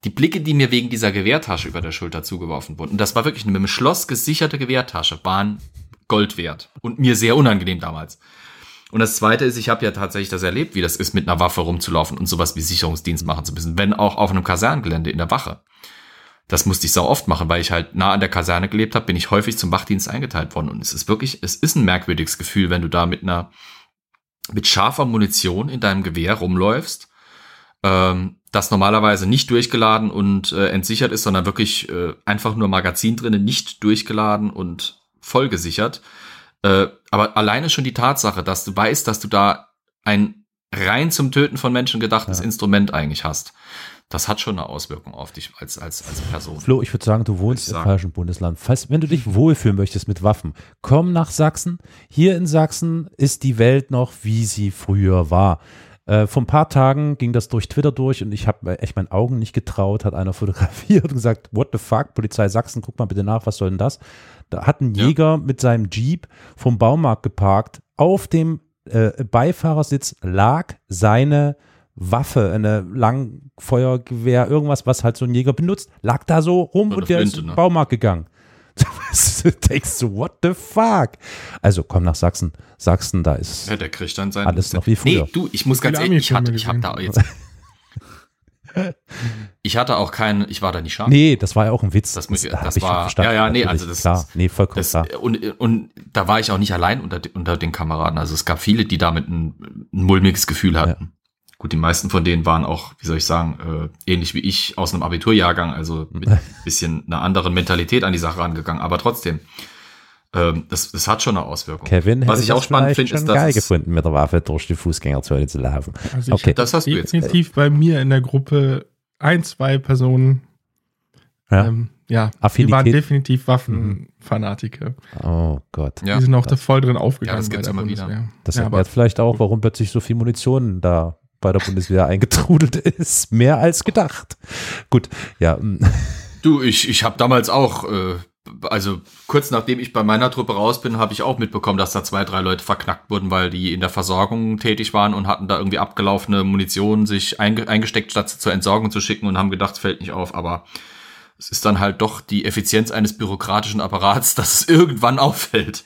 Die Blicke, die mir wegen dieser Gewehrtasche über der Schulter zugeworfen wurden, und das war wirklich eine mit dem Schloss gesicherte Gewehrtasche, waren Gold wert und mir sehr unangenehm damals. Und das Zweite ist, ich habe ja tatsächlich das erlebt, wie das ist, mit einer Waffe rumzulaufen und sowas wie Sicherungsdienst machen zu müssen, wenn auch auf einem Kaserngelände in der Wache. Das musste ich so oft machen, weil ich halt nah an der Kaserne gelebt habe, bin ich häufig zum Wachdienst eingeteilt worden. Und es ist wirklich, es ist ein merkwürdiges Gefühl, wenn du da mit einer, mit scharfer Munition in deinem Gewehr rumläufst, ähm, das normalerweise nicht durchgeladen und äh, entsichert ist, sondern wirklich äh, einfach nur Magazin drinnen, nicht durchgeladen und voll gesichert. Äh, aber alleine schon die Tatsache, dass du weißt, dass du da ein rein zum Töten von Menschen gedachtes Ja. Instrument eigentlich hast, das hat schon eine Auswirkung auf dich als, als, als Person. Flo, ich würde sagen, du wohnst im falschen Bundesland. Falls, wenn du dich wohlfühlen möchtest mit Waffen, komm nach Sachsen. Hier in Sachsen ist die Welt noch, wie sie früher war. Äh, vor ein paar Tagen ging das durch Twitter durch und ich habe echt meinen Augen nicht getraut, hat einer fotografiert und gesagt, what the fuck, Polizei Sachsen, guck mal bitte nach, was soll denn das? Da hat ein Ja. Jäger mit seinem Jeep vom Baumarkt geparkt. Auf dem äh, Beifahrersitz lag seine Waffe, eine Langfeuergewehr, irgendwas, was halt so ein Jäger benutzt, lag da so rum und der ist Flinte, in den ne? Baumarkt gegangen. du denkst so, what the fuck? Also komm nach Sachsen. Sachsen, da ist Ja, der kriegt dann sein. Alles noch wie früher. Nee, du, ich muss ganz ehrlich, ich hatte, ich hab da jetzt. Ich hatte auch keinen, ich war da nicht scharf. Nee, das war ja auch ein Witz. Das muss ich- hab das ich schon war- verstanden, ja, ja, nee, also das klar, ist- nee, vollkommen Das, klar. und, und da war ich auch nicht allein unter, unter den Kameraden. Also es gab viele, die damit ein, ein mulmiges Gefühl hatten. Gut, die meisten von denen waren auch, wie soll ich sagen, äh, ähnlich wie ich aus einem Abiturjahrgang, also mit ein bisschen einer anderen Mentalität an die Sache rangegangen. Aber trotzdem, ähm, das, das hat schon eine Auswirkung. Kevin Was ich auch das spannend finde, ist, dass geil gefunden, mit der Waffe durch die Fußgängerzone zu laufen. Also ich Okay. hatte Das hast du jetzt. definitiv bei mir in der Gruppe ein, zwei Personen, Ja. ähm, ja, die Affinität. waren definitiv Waffenfanatiker. Oh Gott. Ja. Die sind auch da voll drin aufgegangen Ja, das gibt's immer wieder. Das ja, erklärt vielleicht auch, warum plötzlich so viel Munition da bei der Bundeswehr eingetrudelt ist. Mehr als gedacht. Gut, ja. mm, Du, ich, ich habe damals auch, äh, also kurz nachdem ich bei meiner Truppe raus bin, habe ich auch mitbekommen, dass da zwei, drei Leute verknackt wurden, weil die in der Versorgung tätig waren und hatten da irgendwie abgelaufene Munition sich einge eingesteckt, statt sie zur Entsorgung zu schicken und haben gedacht, es fällt nicht auf. Aber es ist dann halt doch die Effizienz eines bürokratischen Apparats, dass es irgendwann auffällt,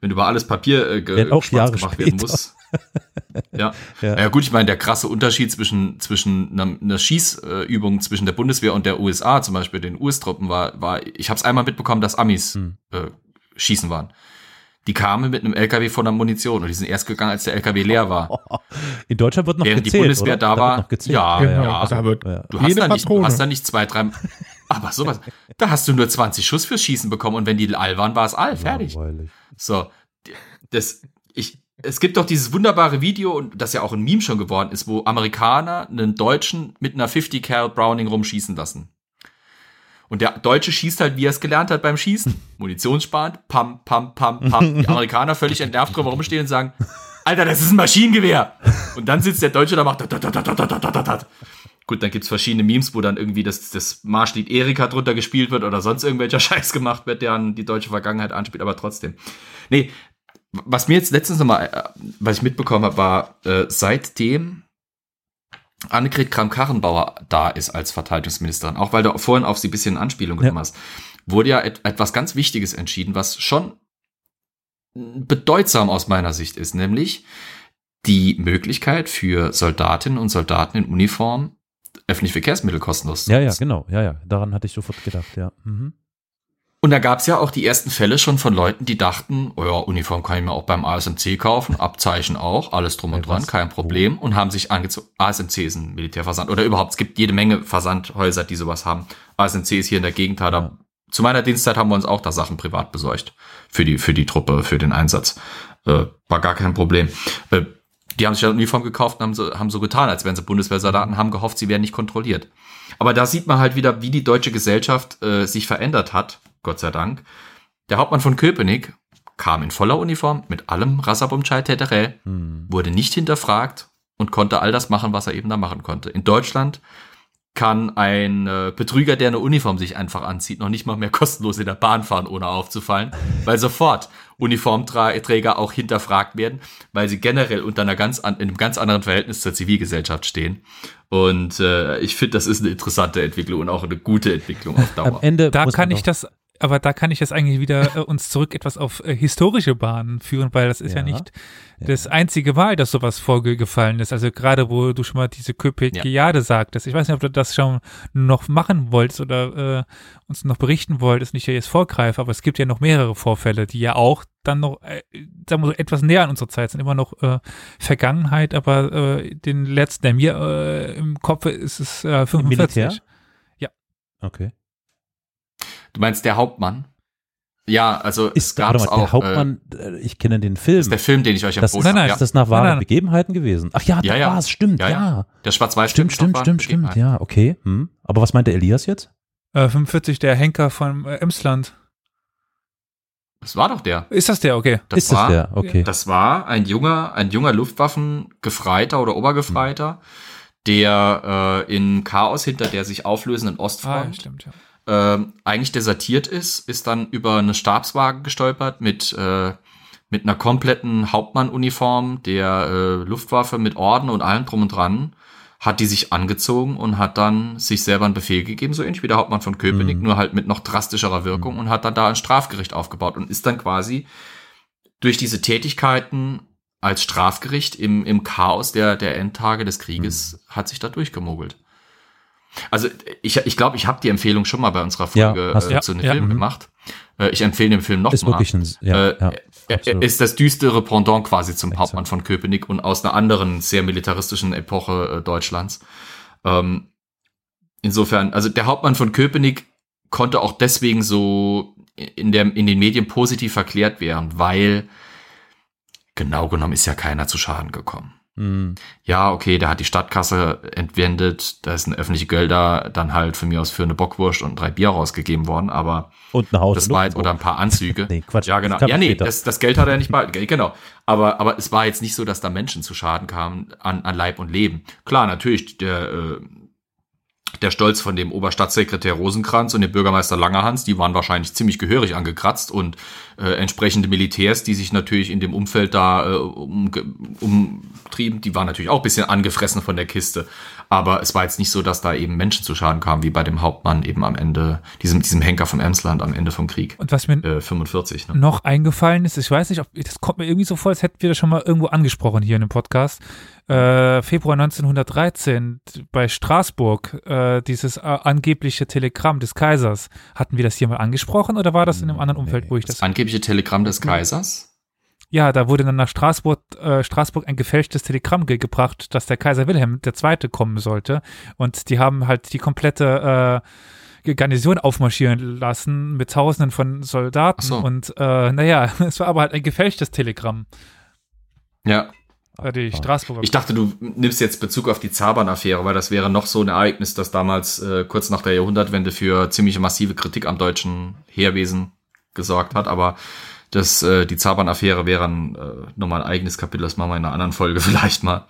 wenn über alles Papier äh, Wenn auch Jahre gemacht werden später. muss. Ja. Ja. ja. gut, ich meine, der krasse Unterschied zwischen, zwischen einer, einer Schießübung zwischen der Bundeswehr und der USA, zum Beispiel den US-Truppen, war, war, ich habe es einmal mitbekommen, dass Amis Hm. äh, schießen waren. Die kamen mit einem LKW voller Munition und die sind erst gegangen, als der LKW leer war. In Deutschland wird noch Während die gezählt. Bundeswehr oder? da war, gezählt. ja, genau, ja. da wird. Du hast, da nicht, du hast da nicht zwei, drei, aber sowas, da hast du nur 20 Schuss fürs Schießen bekommen und wenn die all waren, war es all, fertig. Langweilig. So, das, es gibt doch dieses wunderbare Video, das ja auch ein Meme schon geworden ist, wo Amerikaner einen Deutschen mit einer 50 Cal Browning rumschießen lassen. Und der Deutsche schießt halt, wie er es gelernt hat beim Schießen. Munitionssparend, pam, pam, pam, pam. Die Amerikaner völlig entnervt drüber rumstehen und sagen, Alter, das ist ein Maschinengewehr. Und dann sitzt der Deutsche da, macht. Gut, dann gibt's verschiedene Memes, wo dann irgendwie das, das Marschlied Erika drunter gespielt wird oder sonst irgendwelcher Scheiß gemacht wird, der an die deutsche Vergangenheit anspielt, aber trotzdem. Nee, was mir jetzt letztens nochmal, äh, was ich mitbekommen habe, war, äh, seitdem Annegret Kramp-Karrenbauer da ist als Verteidigungsministerin, auch weil du vorhin auf sie ein bisschen Anspielung genommen Ja. hast, wurde ja et etwas ganz Wichtiges entschieden, was schon bedeutsam aus meiner Sicht ist, nämlich die Möglichkeit für Soldatinnen und Soldaten in Uniform öffentliche Verkehrsmittel kostenlos zu Ja, ja, nutzen. genau. Ja, ja. Daran hatte ich sofort gedacht, ja. Mhm. Und da gab's ja auch die ersten Fälle schon von Leuten, die dachten, oh ja, Uniform kann ich mir auch beim ASMC kaufen, Abzeichen auch, alles drum und dran, kein Problem. Und haben sich angezogen. ASMC ist ein Militärversand. Oder überhaupt, es gibt jede Menge Versandhäuser, die sowas haben. ASMC ist hier in der Gegend. Da, Ja. Zu meiner Dienstzeit haben wir uns auch da Sachen privat besorgt. Für die, für die Truppe, für den Einsatz. Äh, war gar kein Problem. Äh, die haben sich eine Uniform gekauft und haben so, haben so getan, als wären sie Bundeswehrsoldaten, haben gehofft, sie werden nicht kontrolliert. Aber da sieht man halt wieder, wie die deutsche Gesellschaft äh, sich verändert hat, Gott sei Dank. Der Hauptmann von Köpenick kam in voller Uniform mit allem Rassabumchai Teterell, Hm. wurde nicht hinterfragt und konnte all das machen, was er eben da machen konnte. In Deutschland kann ein äh, Betrüger, der eine Uniform sich einfach anzieht, noch nicht mal mehr kostenlos in der Bahn fahren, ohne aufzufallen, weil sofort Uniformträger auch hinterfragt werden, weil sie generell unter einer ganz an, in einem ganz anderen Verhältnis zur Zivilgesellschaft stehen. Und äh, ich finde, das ist eine interessante Entwicklung und auch eine gute Entwicklung auf Dauer. Am Ende Da kann ich das, aber da kann ich das eigentlich wieder äh, uns zurück etwas auf äh, historische Bahnen führen, weil das ist ja, Ja, nicht das einzige Mal, dass sowas vorgefallen ist. Also gerade wo du schon mal diese Köpegiade sagtest. Ich weiß nicht, ob du das schon noch machen wolltest oder äh, uns noch berichten wolltest, nicht ja jetzt vorgreife, aber es gibt ja noch mehrere Vorfälle, die ja auch dann noch, äh, sagen wir so, etwas näher an unserer Zeit sind, immer noch äh, Vergangenheit, aber äh, den letzten, der mir äh, im Kopf ist, ist äh, 45. Militär? Okay. Du meinst der Hauptmann? Ja, also Ist es gab's mal, der auch, Hauptmann, äh, ich kenne den Film. Ist der Film, den ich euch empfohlen ist, Nein, nein, habe. ist das nach wahren Nein, nein. Begebenheiten gewesen? Ach ja, Ja, das ja. war's, stimmt, ja. Ja, ja. Der schwarz-weiß Stimmt, stimmt, stimmt, stimmt, ja, okay. Hm. Aber was meint der Elias jetzt? Äh, 45, der Henker von äh, Emsland. Das war doch der. Ist das der? Okay. Das ist war, das der? Okay. Das war ein junger, ein junger Luftwaffengefreiter oder Obergefreiter, der äh, in Chaos hinter der sich auflösenden Ah, ja, Ostfront stimmt, ja. Ähm, eigentlich desertiert ist, ist dann über eine Stabswagen gestolpert mit, äh, mit einer kompletten Hauptmannuniform der äh, Luftwaffe mit Orden und allem drum und dran, hat die sich angezogen und hat dann sich selber einen Befehl gegeben, so ähnlich wie der Hauptmann von Köpenick, Mhm. nur halt mit noch drastischerer Wirkung und hat dann da ein Strafgericht aufgebaut und ist dann quasi durch diese Tätigkeiten als Strafgericht im, im Chaos der, der Endtage des Krieges hat sich da durchgemogelt. Also ich ich, glaube, ich habe die Empfehlung schon mal bei unserer Ja, Folge äh, du. zu einem Ja, Film mhm. gemacht. Äh, ich empfehle den Film noch Ist mal. wirklich ein, ja, Äh, ja, Er- er ist das düstere Pendant quasi zum Exakt. Hauptmann von Köpenick und aus einer anderen sehr militaristischen Epoche äh, Deutschlands. Ähm, insofern, also der Hauptmann von Köpenick konnte auch deswegen so in, der, in den Medien positiv verklärt werden, weil genau genommen ist ja keiner zu Schaden gekommen. Hm. Ja, okay, der hat die Stadtkasse entwendet, da sind öffentliche Gelder dann halt von mir aus für eine Bockwurst und drei Bier rausgegeben worden, aber Und ein Haus. das war jetzt, oder ein paar Anzüge. Nee, Quatsch, Ja, genau. Ja, nee, das, das Geld hat er nicht behalten. Genau. Aber, aber es war jetzt nicht so, dass da Menschen zu Schaden kamen an, an Leib und Leben. Klar, natürlich, der, äh, der Stolz von dem Oberstadtsekretär Rosenkranz und dem Bürgermeister Langerhans, die waren wahrscheinlich ziemlich gehörig angekratzt und äh, entsprechende Militärs, die sich natürlich in dem Umfeld da äh, um, umtrieben, die waren natürlich auch ein bisschen angefressen von der Kiste. Aber es war jetzt nicht so, dass da eben Menschen zu Schaden kamen, wie bei dem Hauptmann eben am Ende, diesem, diesem Henker vom Emsland am Ende vom Krieg. Und was mir Äh, 45, ne? noch eingefallen ist, ich weiß nicht, ob das kommt mir irgendwie so vor, als hätten wir das schon mal irgendwo angesprochen hier in dem Podcast. Äh, Februar 1913 bei Straßburg, äh, dieses äh, angebliche Telegramm des Kaisers. Hatten wir das hier mal angesprochen oder war das in einem anderen Umfeld, wo ich das. Das angebliche Telegramm des Kaisers. Ja, da wurde dann nach Straßburg, äh, Straßburg ein gefälschtes Telegramm ge gebracht, dass der Kaiser Wilhelm II. kommen sollte. Und die haben halt die komplette äh, Garnison aufmarschieren lassen mit Tausenden von Soldaten. So. Und äh, naja, es war aber halt ein gefälschtes Telegramm. Ja, Äh, die Straßburger. ich dachte, du nimmst jetzt Bezug auf die Zabern-Affäre, weil das wäre noch so ein Ereignis, das damals äh, kurz nach der Jahrhundertwende für ziemliche massive Kritik am deutschen Heerwesen gesorgt hat. Aber das, äh, die Zabern-Affäre wäre ein, äh, nochmal ein eigenes Kapitel, das machen wir in einer anderen Folge vielleicht mal.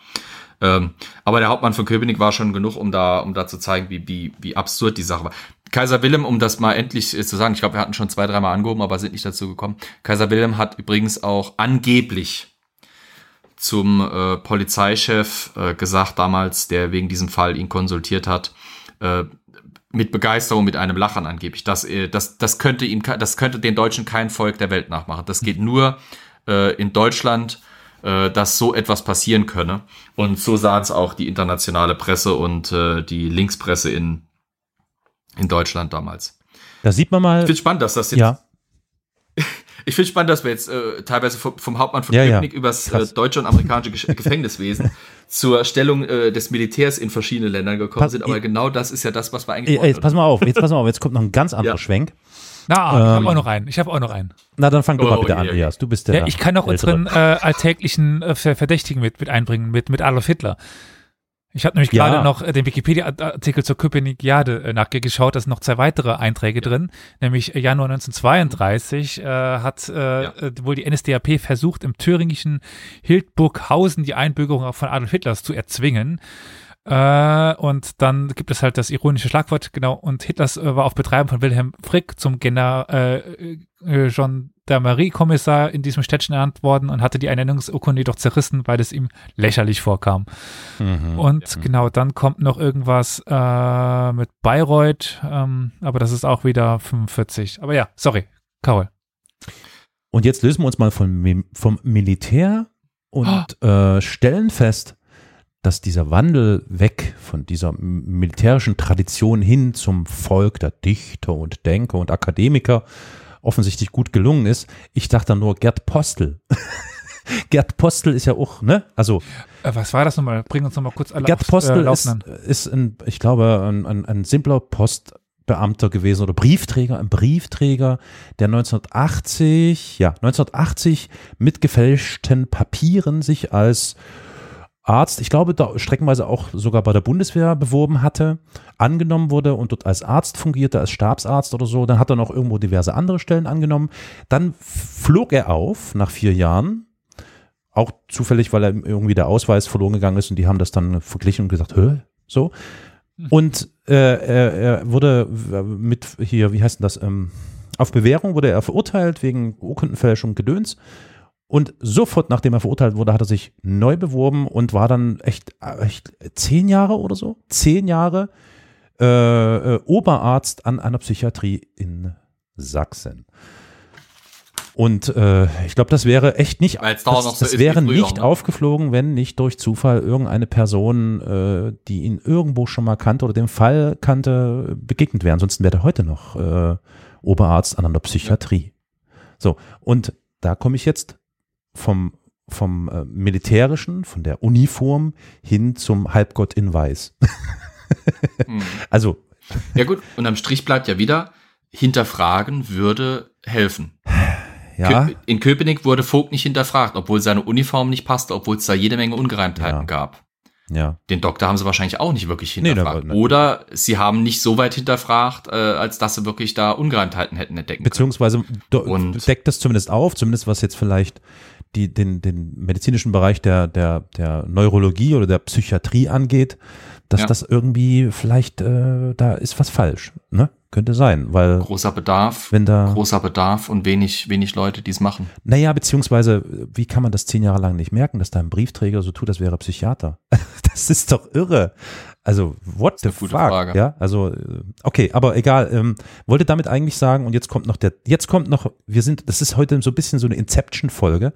Ähm, aber der Hauptmann von Köpenick war schon genug, um da, um da zu zeigen, wie, wie, wie absurd die Sache war. Kaiser Wilhelm, um das mal endlich äh, zu sagen, ich glaube, wir hatten schon zwei, dreimal angehoben, aber sind nicht dazu gekommen. Kaiser Wilhelm hat übrigens auch angeblich zum äh, Polizeichef äh, gesagt damals, der wegen diesem Fall ihn konsultiert hat, äh, mit Begeisterung, mit einem Lachen angeblich. Das, äh, das, das könnte ihm, das könnte den Deutschen kein Volk der Welt nachmachen. Das geht nur äh, in Deutschland, äh, dass so etwas passieren könne. Und so sah es auch die internationale Presse und äh, die Linkspresse in, in Deutschland damals. Da sieht man Ich mal, finde spannend, dass das jetzt ja, ich finde spannend, dass wir jetzt äh, teilweise vom, vom Hauptmann von Ja, ja. Köpenick übers äh, deutsche und amerikanische Gesch- Gefängniswesen zur Stellung äh, des Militärs in verschiedenen Ländern gekommen Pass- sind. Aber ich- genau das ist ja das, was wir eigentlich Ey, jetzt pass mal auf, jetzt pass mal auf, jetzt kommt noch ein ganz anderer Ja. Schwenk. Na, ich Ähm, habe auch noch einen. Ich habe auch noch einen. Na, dann fang du Oh, mal bitte je, an. Elias. Du bist der. Ja, ich kann auch Ältere. unseren äh, alltäglichen äh, Ver- Verdächtigen mit, mit einbringen, mit, mit Adolf Hitler. Ich habe nämlich Ja. gerade noch äh, den Wikipedia-Artikel zur Köpenikiade äh, nachgeschaut, da sind noch zwei weitere Einträge drin, nämlich äh, Januar 1932 äh, hat äh, Ja. wohl die NSDAP versucht, im thüringischen Hildburghausen die Einbürgerung auch von Adolf Hitlers zu erzwingen. Äh, und dann gibt es halt das ironische Schlagwort, genau, und Hitlers war auf Betreiben von Wilhelm Frick zum General äh, äh, Gendarmerie-Kommissar in diesem Städtchen ernannt worden und hatte die Ernennungsurkunde jedoch zerrissen, weil es ihm lächerlich vorkam. Mhm. Und genau, dann kommt noch irgendwas äh, mit Bayreuth, ähm, aber das ist auch wieder 45. Aber ja, sorry, Carol. Und jetzt lösen wir uns mal vom, vom Militär und äh, stellen fest, dass dieser Wandel weg von dieser militärischen Tradition hin zum Volk der Dichter und Denker und Akademiker offensichtlich gut gelungen ist. Ich dachte nur Gerd Postel. Gerd Postel ist ja auch, ne? Also Äh, was war das nochmal? Bring uns nochmal kurz alle Gerd aufs, Postel äh, ist, ist ein, ich glaube, ein, ein, ein simpler Postbeamter gewesen oder Briefträger, ein Briefträger, der 1980, ja, 1980 mit gefälschten Papieren sich als Arzt, ich glaube, da streckenweise auch sogar bei der Bundeswehr beworben hatte, angenommen wurde und dort als Arzt fungierte, als Stabsarzt oder so. Dann hat er noch irgendwo diverse andere Stellen angenommen. Dann flog er auf nach vier Jahren, auch zufällig, weil er irgendwie der Ausweis verloren gegangen ist und die haben das dann verglichen und gesagt, hä, so. Und äh, er, er wurde mit hier, wie heißt denn das, ähm, auf Bewährung wurde er verurteilt wegen Urkundenfälschung Gedöns. Und sofort, nachdem er verurteilt wurde, hat er sich neu beworben und war dann echt, echt zehn Jahre oder so, zehn Jahre äh, äh, Oberarzt an einer Psychiatrie in Sachsen. Und äh, ich glaube, das wäre echt nicht, das, das wie wäre nicht ne? aufgeflogen, wenn nicht durch Zufall irgendeine Person, äh, die ihn irgendwo schon mal kannte oder den Fall kannte, begegnet wäre. Ansonsten wäre er heute noch äh, Oberarzt an einer Psychiatrie. So, und da komme ich jetzt vom, vom äh, militärischen, von der Uniform hin zum Halbgott in Weiß. Hm. Also, Ja gut, und am Strich bleibt ja wieder, hinterfragen würde helfen. ja, In Köpenick wurde Vogt nicht hinterfragt, obwohl seine Uniform nicht passte, obwohl es da jede Menge Ungereimtheiten Ja. gab. ja, Den Doktor haben sie wahrscheinlich auch nicht wirklich Nee, hinterfragt. war- Oder sie haben nicht so weit hinterfragt, äh, als dass sie wirklich da Ungereimtheiten hätten entdecken können. beziehungsweise do, Und- deckt das zumindest auf, zumindest was jetzt vielleicht die, den, den medizinischen Bereich der, der, der Neurologie oder der Psychiatrie angeht, dass Ja. das irgendwie vielleicht, äh, da ist was falsch, ne? Könnte sein, weil Großer Bedarf, wenn da, großer Bedarf und wenig, wenig Leute, die es machen. naja, beziehungsweise, wie kann man das zehn Jahre lang nicht merken, dass da ein Briefträger so tut, als wäre er Psychiater? das ist doch irre. Also, what the fuck? Frage. Ja, also, äh, okay, aber egal. Ähm, wollte damit eigentlich sagen, und jetzt kommt noch der, jetzt kommt noch, wir sind, das ist heute so ein bisschen so eine Inception-Folge.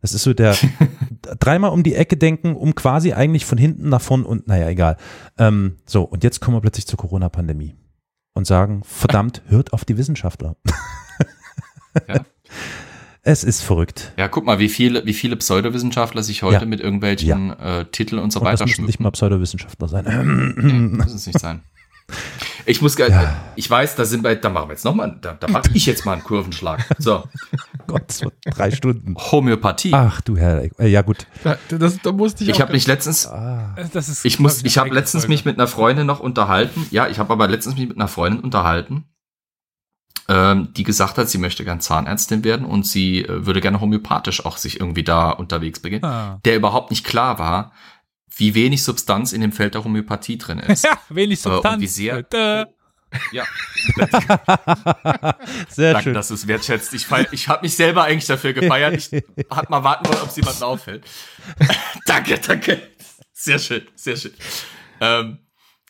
Das ist so der dreimal um die Ecke denken, um quasi eigentlich von hinten nach vorn und naja, egal. Ähm, so, und jetzt kommen wir plötzlich zur Corona-Pandemie und sagen, verdammt, hört auf die Wissenschaftler. Ja. Es ist verrückt. Ja, guck mal, wie viele, wie viele Pseudowissenschaftler sich heute Ja. mit irgendwelchen äh, Titeln und so Und das weiter müssen nicht mal. Pseudowissenschaftler sein. Nee, muss es nicht sein. Ich muss, ge- ich weiß, da sind wir, da machen wir jetzt nochmal, da, da mache ich jetzt mal einen Kurvenschlag. So, Gott, so drei Stunden. Homöopathie. Ach du Herr, äh, ja gut. Da, das, da musste ich, ich habe mich letztens, Ah, Das ist, ich muss, ich habe letztens eigene mich mit einer Freundin noch unterhalten. Ja, ich habe aber letztens mich mit einer Freundin unterhalten, die gesagt hat, sie möchte gern Zahnärztin werden und sie äh, würde gerne homöopathisch auch sich irgendwie da unterwegs begehen. Folge. Ah. Der überhaupt nicht klar war, wie wenig Substanz in dem Feld der Homöopathie drin ist. Ja, wenig Äh, und Substanz. wie sehr- ja, sehr danke, schön. dass du es wertschätzt. Ich, feier- ich habe mich selber eigentlich dafür gefeiert. Ich hat mal warten wollen, ob es jemandem auffällt. danke, danke. Sehr schön, sehr schön. Ähm,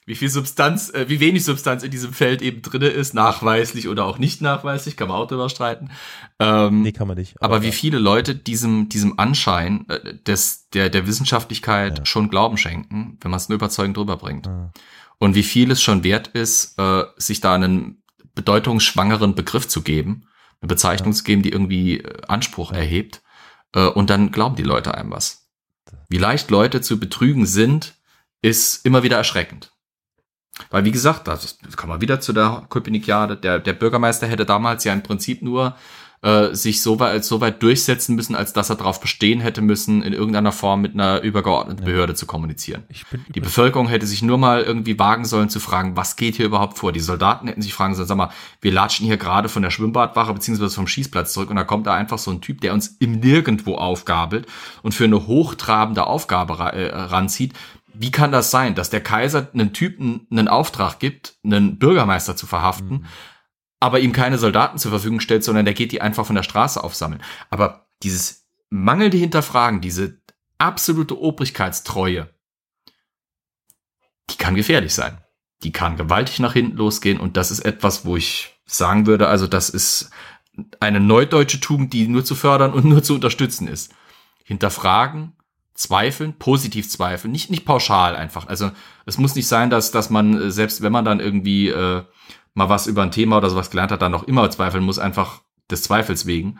wie viel Substanz, äh, wie wenig Substanz in diesem Feld eben drinne ist, nachweislich oder auch nicht nachweislich, kann man auch drüber streiten. Ähm, Nee, kann man nicht. aber wie viele Leute diesem, diesem Anschein äh, des, der, der Wissenschaftlichkeit Ja. schon Glauben schenken, wenn man es nur überzeugend drüber bringt. Ah. Und wie viel es schon wert ist, äh, sich da einen bedeutungsschwangeren Begriff zu geben, eine Bezeichnung zu geben, die irgendwie äh, Anspruch erhebt. Äh, und dann glauben die Leute einem was. Wie leicht Leute zu betrügen sind, ist immer wieder erschreckend. Weil, wie gesagt, das das kann man wieder zu der Köpenikiade. Der, der Bürgermeister hätte damals ja im Prinzip nur äh, sich so weit, so weit durchsetzen müssen, als dass er darauf bestehen hätte müssen, in irgendeiner Form mit einer übergeordneten Behörde zu kommunizieren. ich bin Die Bevölkerung hätte sich nur mal irgendwie wagen sollen zu fragen, was geht hier überhaupt vor? Die Soldaten hätten sich fragen sollen, sag mal, wir latschen hier gerade von der Schwimmbadwache beziehungsweise vom Schießplatz zurück und da kommt da einfach so ein Typ, der uns im Nirgendwo aufgabelt und für eine hochtrabende Aufgabe äh, ranzieht. Wie kann das sein, dass der Kaiser einem Typen einen Auftrag gibt, einen Bürgermeister zu verhaften, Mhm. aber ihm keine Soldaten zur Verfügung stellt, sondern der geht die einfach von der Straße aufsammeln. Aber dieses mangelnde Hinterfragen, diese absolute Obrigkeitstreue, die kann gefährlich sein. Die kann gewaltig nach hinten losgehen und das ist etwas, wo ich sagen würde, also das ist eine neudeutsche Tugend, die nur zu fördern und nur zu unterstützen ist. Hinterfragen, zweifeln, positiv zweifeln, nicht, nicht pauschal einfach. Also es muss nicht sein, dass, dass man, äh, selbst wenn man dann irgendwie äh, mal was über ein Thema oder sowas gelernt hat, dann noch immer zweifeln muss, einfach des Zweifels wegen.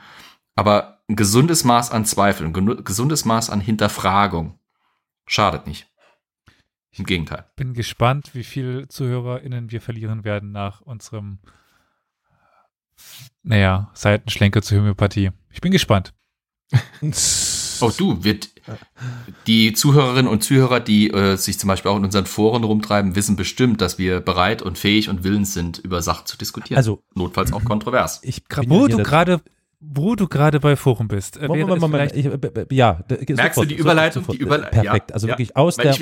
Aber ein gesundes Maß an Zweifel, ein gesundes Maß an Hinterfragung schadet nicht. Im Gegenteil. Bin gespannt, wie viele ZuhörerInnen wir verlieren werden nach unserem, naja, Seitenschlenker zur Homöopathie. Ich bin gespannt. Auch du, wird die Zuhörerinnen und Zuhörer, die äh, sich zum Beispiel auch in unseren Foren rumtreiben, wissen bestimmt, dass wir bereit und fähig und willens sind, über Sachen zu diskutieren. Also, notfalls auch kontrovers. ich bin Wo ja du gerade, wo du gerade bei Forum bist, äh, Moment, Moment, vielleicht- Moment, ich, äh, äh, ja, Merkst du sofort, die Überleitung? sofort, Die Überle- Perfekt, ja, also ja. wirklich aus der, aus,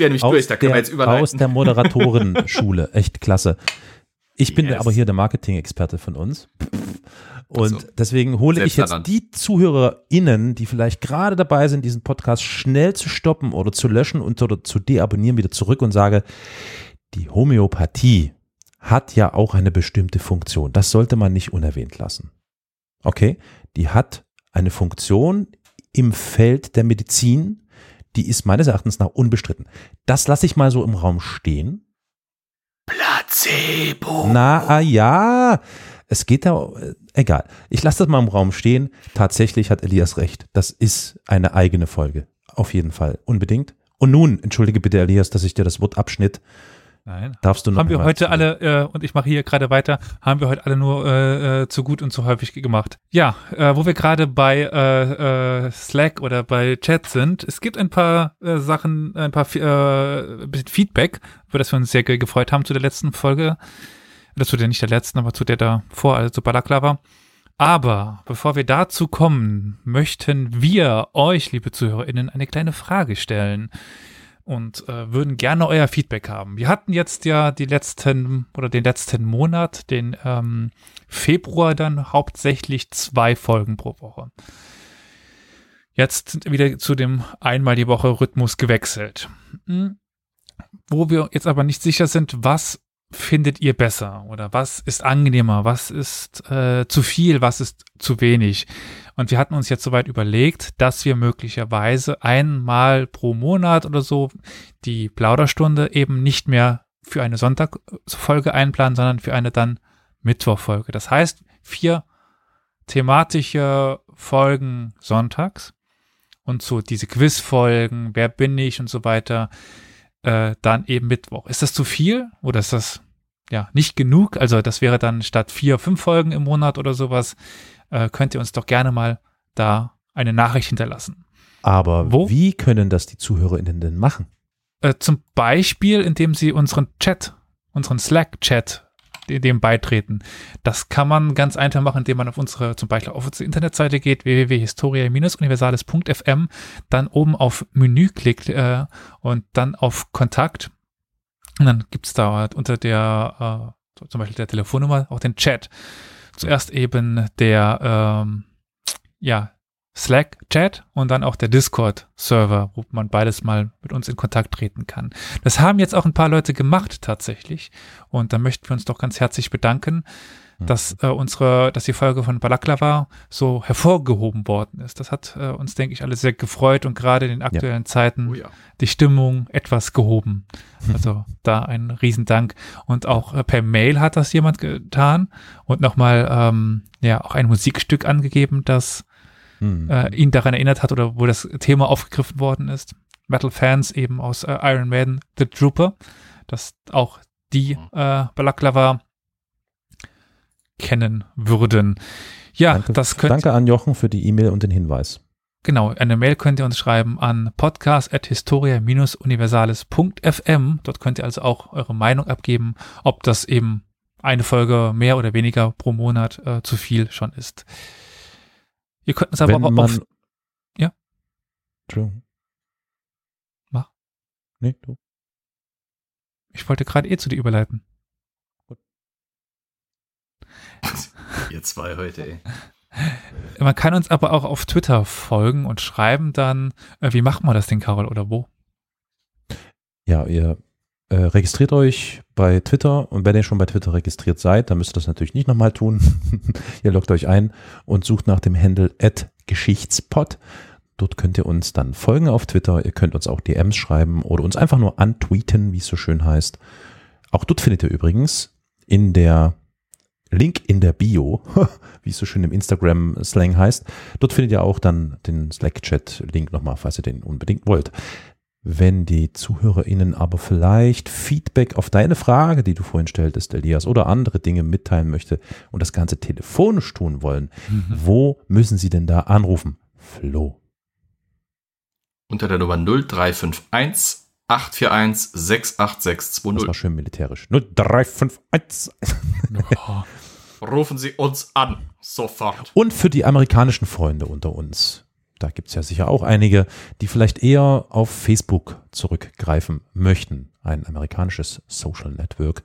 der aus der Moderatorenschule, echt klasse. Ich bin Yes. aber hier der Marketing-Experte von uns. Und Ach so. deswegen hole ich jetzt Selbsternannt. die ZuhörerInnen, die vielleicht gerade dabei sind, diesen Podcast schnell zu stoppen oder zu löschen und oder zu deabonnieren, wieder zurück und sage, die Homöopathie hat ja auch eine bestimmte Funktion. Das sollte man nicht unerwähnt lassen. Okay? Die hat eine Funktion im Feld der Medizin, die ist meines Erachtens nach unbestritten. Das lasse ich mal so im Raum stehen. Placebo. Na ah, ja, es geht da, egal. Ich lasse das mal im Raum stehen. Tatsächlich hat Elias recht. Das ist eine eigene Folge. Auf jeden Fall. Unbedingt. Und nun, entschuldige bitte, Elias, dass ich dir das Wort abschnitt. Nein. Darfst du noch Haben wir heute zu- alle, äh, und ich mache hier gerade weiter, haben wir heute alle nur äh, äh, zu gut und zu häufig gemacht. Ja, äh, wo wir gerade bei äh, Slack oder bei Chat sind, es gibt ein paar Sachen, ein paar ein bisschen Feedback, über das wir uns sehr ge- gefreut haben zu der letzten Folge. Oder zu der nicht der letzten, aber zu der davor, also zu Balaklava. Aber bevor wir dazu kommen, möchten wir euch, liebe ZuhörerInnen, eine kleine Frage stellen und äh, würden gerne euer Feedback haben. Wir hatten jetzt ja die letzten oder den letzten Monat, den ähm, Februar dann hauptsächlich zwei Folgen pro Woche. Jetzt wieder zu dem einmal die Woche Rhythmus gewechselt. Hm. Wo wir jetzt aber nicht sicher sind, was findet ihr besser oder was ist angenehmer, was ist äh, zu viel, was ist zu wenig. Und wir hatten uns jetzt soweit überlegt, dass wir möglicherweise einmal pro Monat oder so die Plauderstunde eben nicht mehr für eine Sonntagfolge einplanen, sondern für eine dann Mittwochfolge. Das heißt, vier thematische Folgen sonntags und so diese Quizfolgen, wer bin ich und so weiter, äh, dann eben Mittwoch. Ist das zu viel oder ist das ja nicht genug? Also das wäre dann statt vier, fünf Folgen im Monat oder sowas, äh, könnt ihr uns doch gerne mal da eine Nachricht hinterlassen. Aber Wo? wie können das die ZuhörerInnen denn machen? Äh, zum Beispiel, indem sie unseren Chat, unseren Slack-Chat, dem beitreten. Das kann man ganz einfach machen, indem man auf unsere, zum Beispiel auf unsere Internetseite geht, www.historia-universales.fm, dann oben auf Menü klickt äh, und dann auf Kontakt. Und dann gibt's da unter der, äh, zum Beispiel der Telefonnummer auch den Chat. Zuerst eben der, ähm, ja, Slack-Chat und dann auch der Discord-Server, wo man beides mal mit uns in Kontakt treten kann. Das haben jetzt auch ein paar Leute gemacht tatsächlich und da möchten wir uns doch ganz herzlich bedanken, dass äh, unsere, dass die Folge von Balaklava so hervorgehoben worden ist. Das hat äh, uns, denke ich, alle sehr gefreut und gerade in den aktuellen Zeiten Oh ja. die Stimmung etwas gehoben. Also da ein Riesendank. Und auch äh, per Mail hat das jemand getan und nochmal ähm, ja auch ein Musikstück angegeben, das Hm. äh, ihn daran erinnert hat oder wo das Thema aufgegriffen worden ist. Metal-Fans eben aus äh, Iron Maiden, The Trooper, das auch die äh, Balaklava kennen würden. Ja, danke, das könnt danke an Jochen für die E-Mail und den Hinweis. Genau, eine Mail könnt ihr uns schreiben an podcast.historia-universales.fm. Dort könnt ihr also auch eure Meinung abgeben, ob das eben eine Folge mehr oder weniger pro Monat äh, zu viel schon ist. Ihr könnt uns aber Wenn auch man, auf, Ja? Entschuldigung. Mach. Nee, du. Ich wollte gerade eh zu dir überleiten. Ihr zwei heute, ey. Man kann uns aber auch auf Twitter folgen und schreiben dann, äh, wie macht man das denn, Carol, oder wo? Ja, ihr äh, registriert euch bei Twitter und wenn ihr schon bei Twitter registriert seid, dann müsst ihr das natürlich nicht nochmal tun. ihr loggt euch ein und sucht nach dem Handle Geschichtspot. Dort könnt ihr uns dann folgen auf Twitter. Ihr könnt uns auch DMs schreiben oder uns einfach nur antweeten, wie es so schön heißt. Auch dort findet ihr übrigens in der Link in der Bio, wie es so schön im Instagram-Slang heißt. Dort findet ihr auch dann den Slack-Chat-Link nochmal, falls ihr den unbedingt wollt. Wenn die ZuhörerInnen aber vielleicht Feedback auf deine Frage, die du vorhin stelltest, Elias, oder andere Dinge mitteilen möchte und das Ganze telefonisch tun wollen, mhm. wo müssen sie denn da anrufen? Flo. Unter der Nummer 0351 841 68620. Das war schön militärisch. 0351. Rufen Sie uns an, sofort. Und für die amerikanischen Freunde unter uns da gibt es ja sicher auch einige, die vielleicht eher auf Facebook zurückgreifen möchten. Ein amerikanisches Social Network.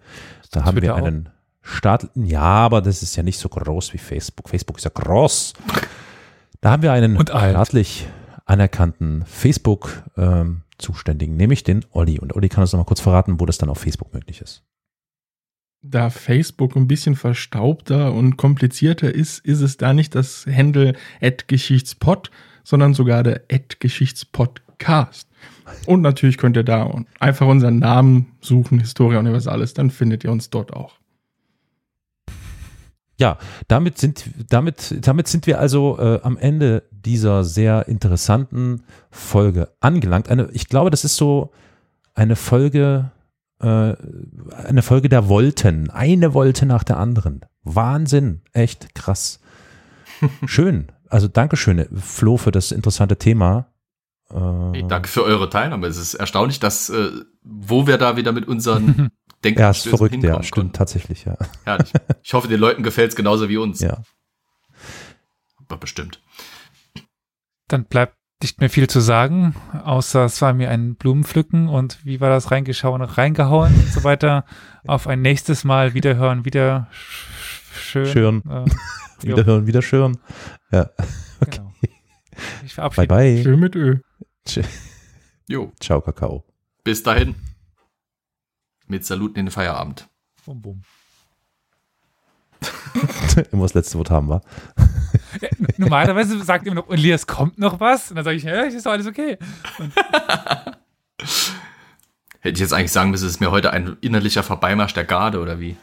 Da haben wir einen Staat, ja, aber das ist ja nicht so groß wie Facebook. Facebook ist ja groß. Da haben wir einen staatlich anerkannten Facebook-Zuständigen, ähm, nämlich den Olli. Und Olli kann uns noch mal kurz verraten, wo das dann auf Facebook möglich ist. Da Facebook ein bisschen verstaubter und komplizierter ist, ist es da nicht das Handle at Geschichtspot, sondern sogar der Ad-Geschichtspodcast. Und natürlich könnt ihr da einfach unseren Namen suchen, Historia Universalis, dann findet ihr uns dort auch. Ja, damit sind, damit, damit sind wir also äh, am Ende dieser sehr interessanten Folge angelangt. Eine, ich glaube, das ist so eine Folge, äh, eine Folge der Wolten. Eine Wolte nach der anderen. Wahnsinn. Echt krass. Schön. Also Dankeschön, Flo, für das interessante Thema. Hey, danke für eure Teilnahme. Es ist erstaunlich, dass äh, wo wir da wieder mit unseren Denken Ja, ist verrückt, ja, stimmt konnten. tatsächlich, ja. Herrlich. Ich hoffe, den Leuten gefällt es genauso wie uns. Ja. Aber bestimmt. Dann bleibt nicht mehr viel zu sagen, außer es war mir ein Blumenpflücken und wie war das reingeschauen, reingehauen und so weiter. Auf ein nächstes Mal wiederhören, wieder schön. Schön. Äh, Wiederhören, wieder schirren. Ja. Okay. Genau. Ich verabschiede Bye, bye. Schön mit Ö. Jo. Ciao, Kakao. Bis dahin. Mit Saluten in den Feierabend. Bum, bum. immer das letzte Wort haben wir. Ja, normalerweise sagt immer noch, Elias, kommt noch was? Und dann sage ich, ja, ist doch alles okay. Hätte ich jetzt eigentlich sagen müssen, es ist mir heute ein innerlicher Vorbeimarsch der Garde oder wie?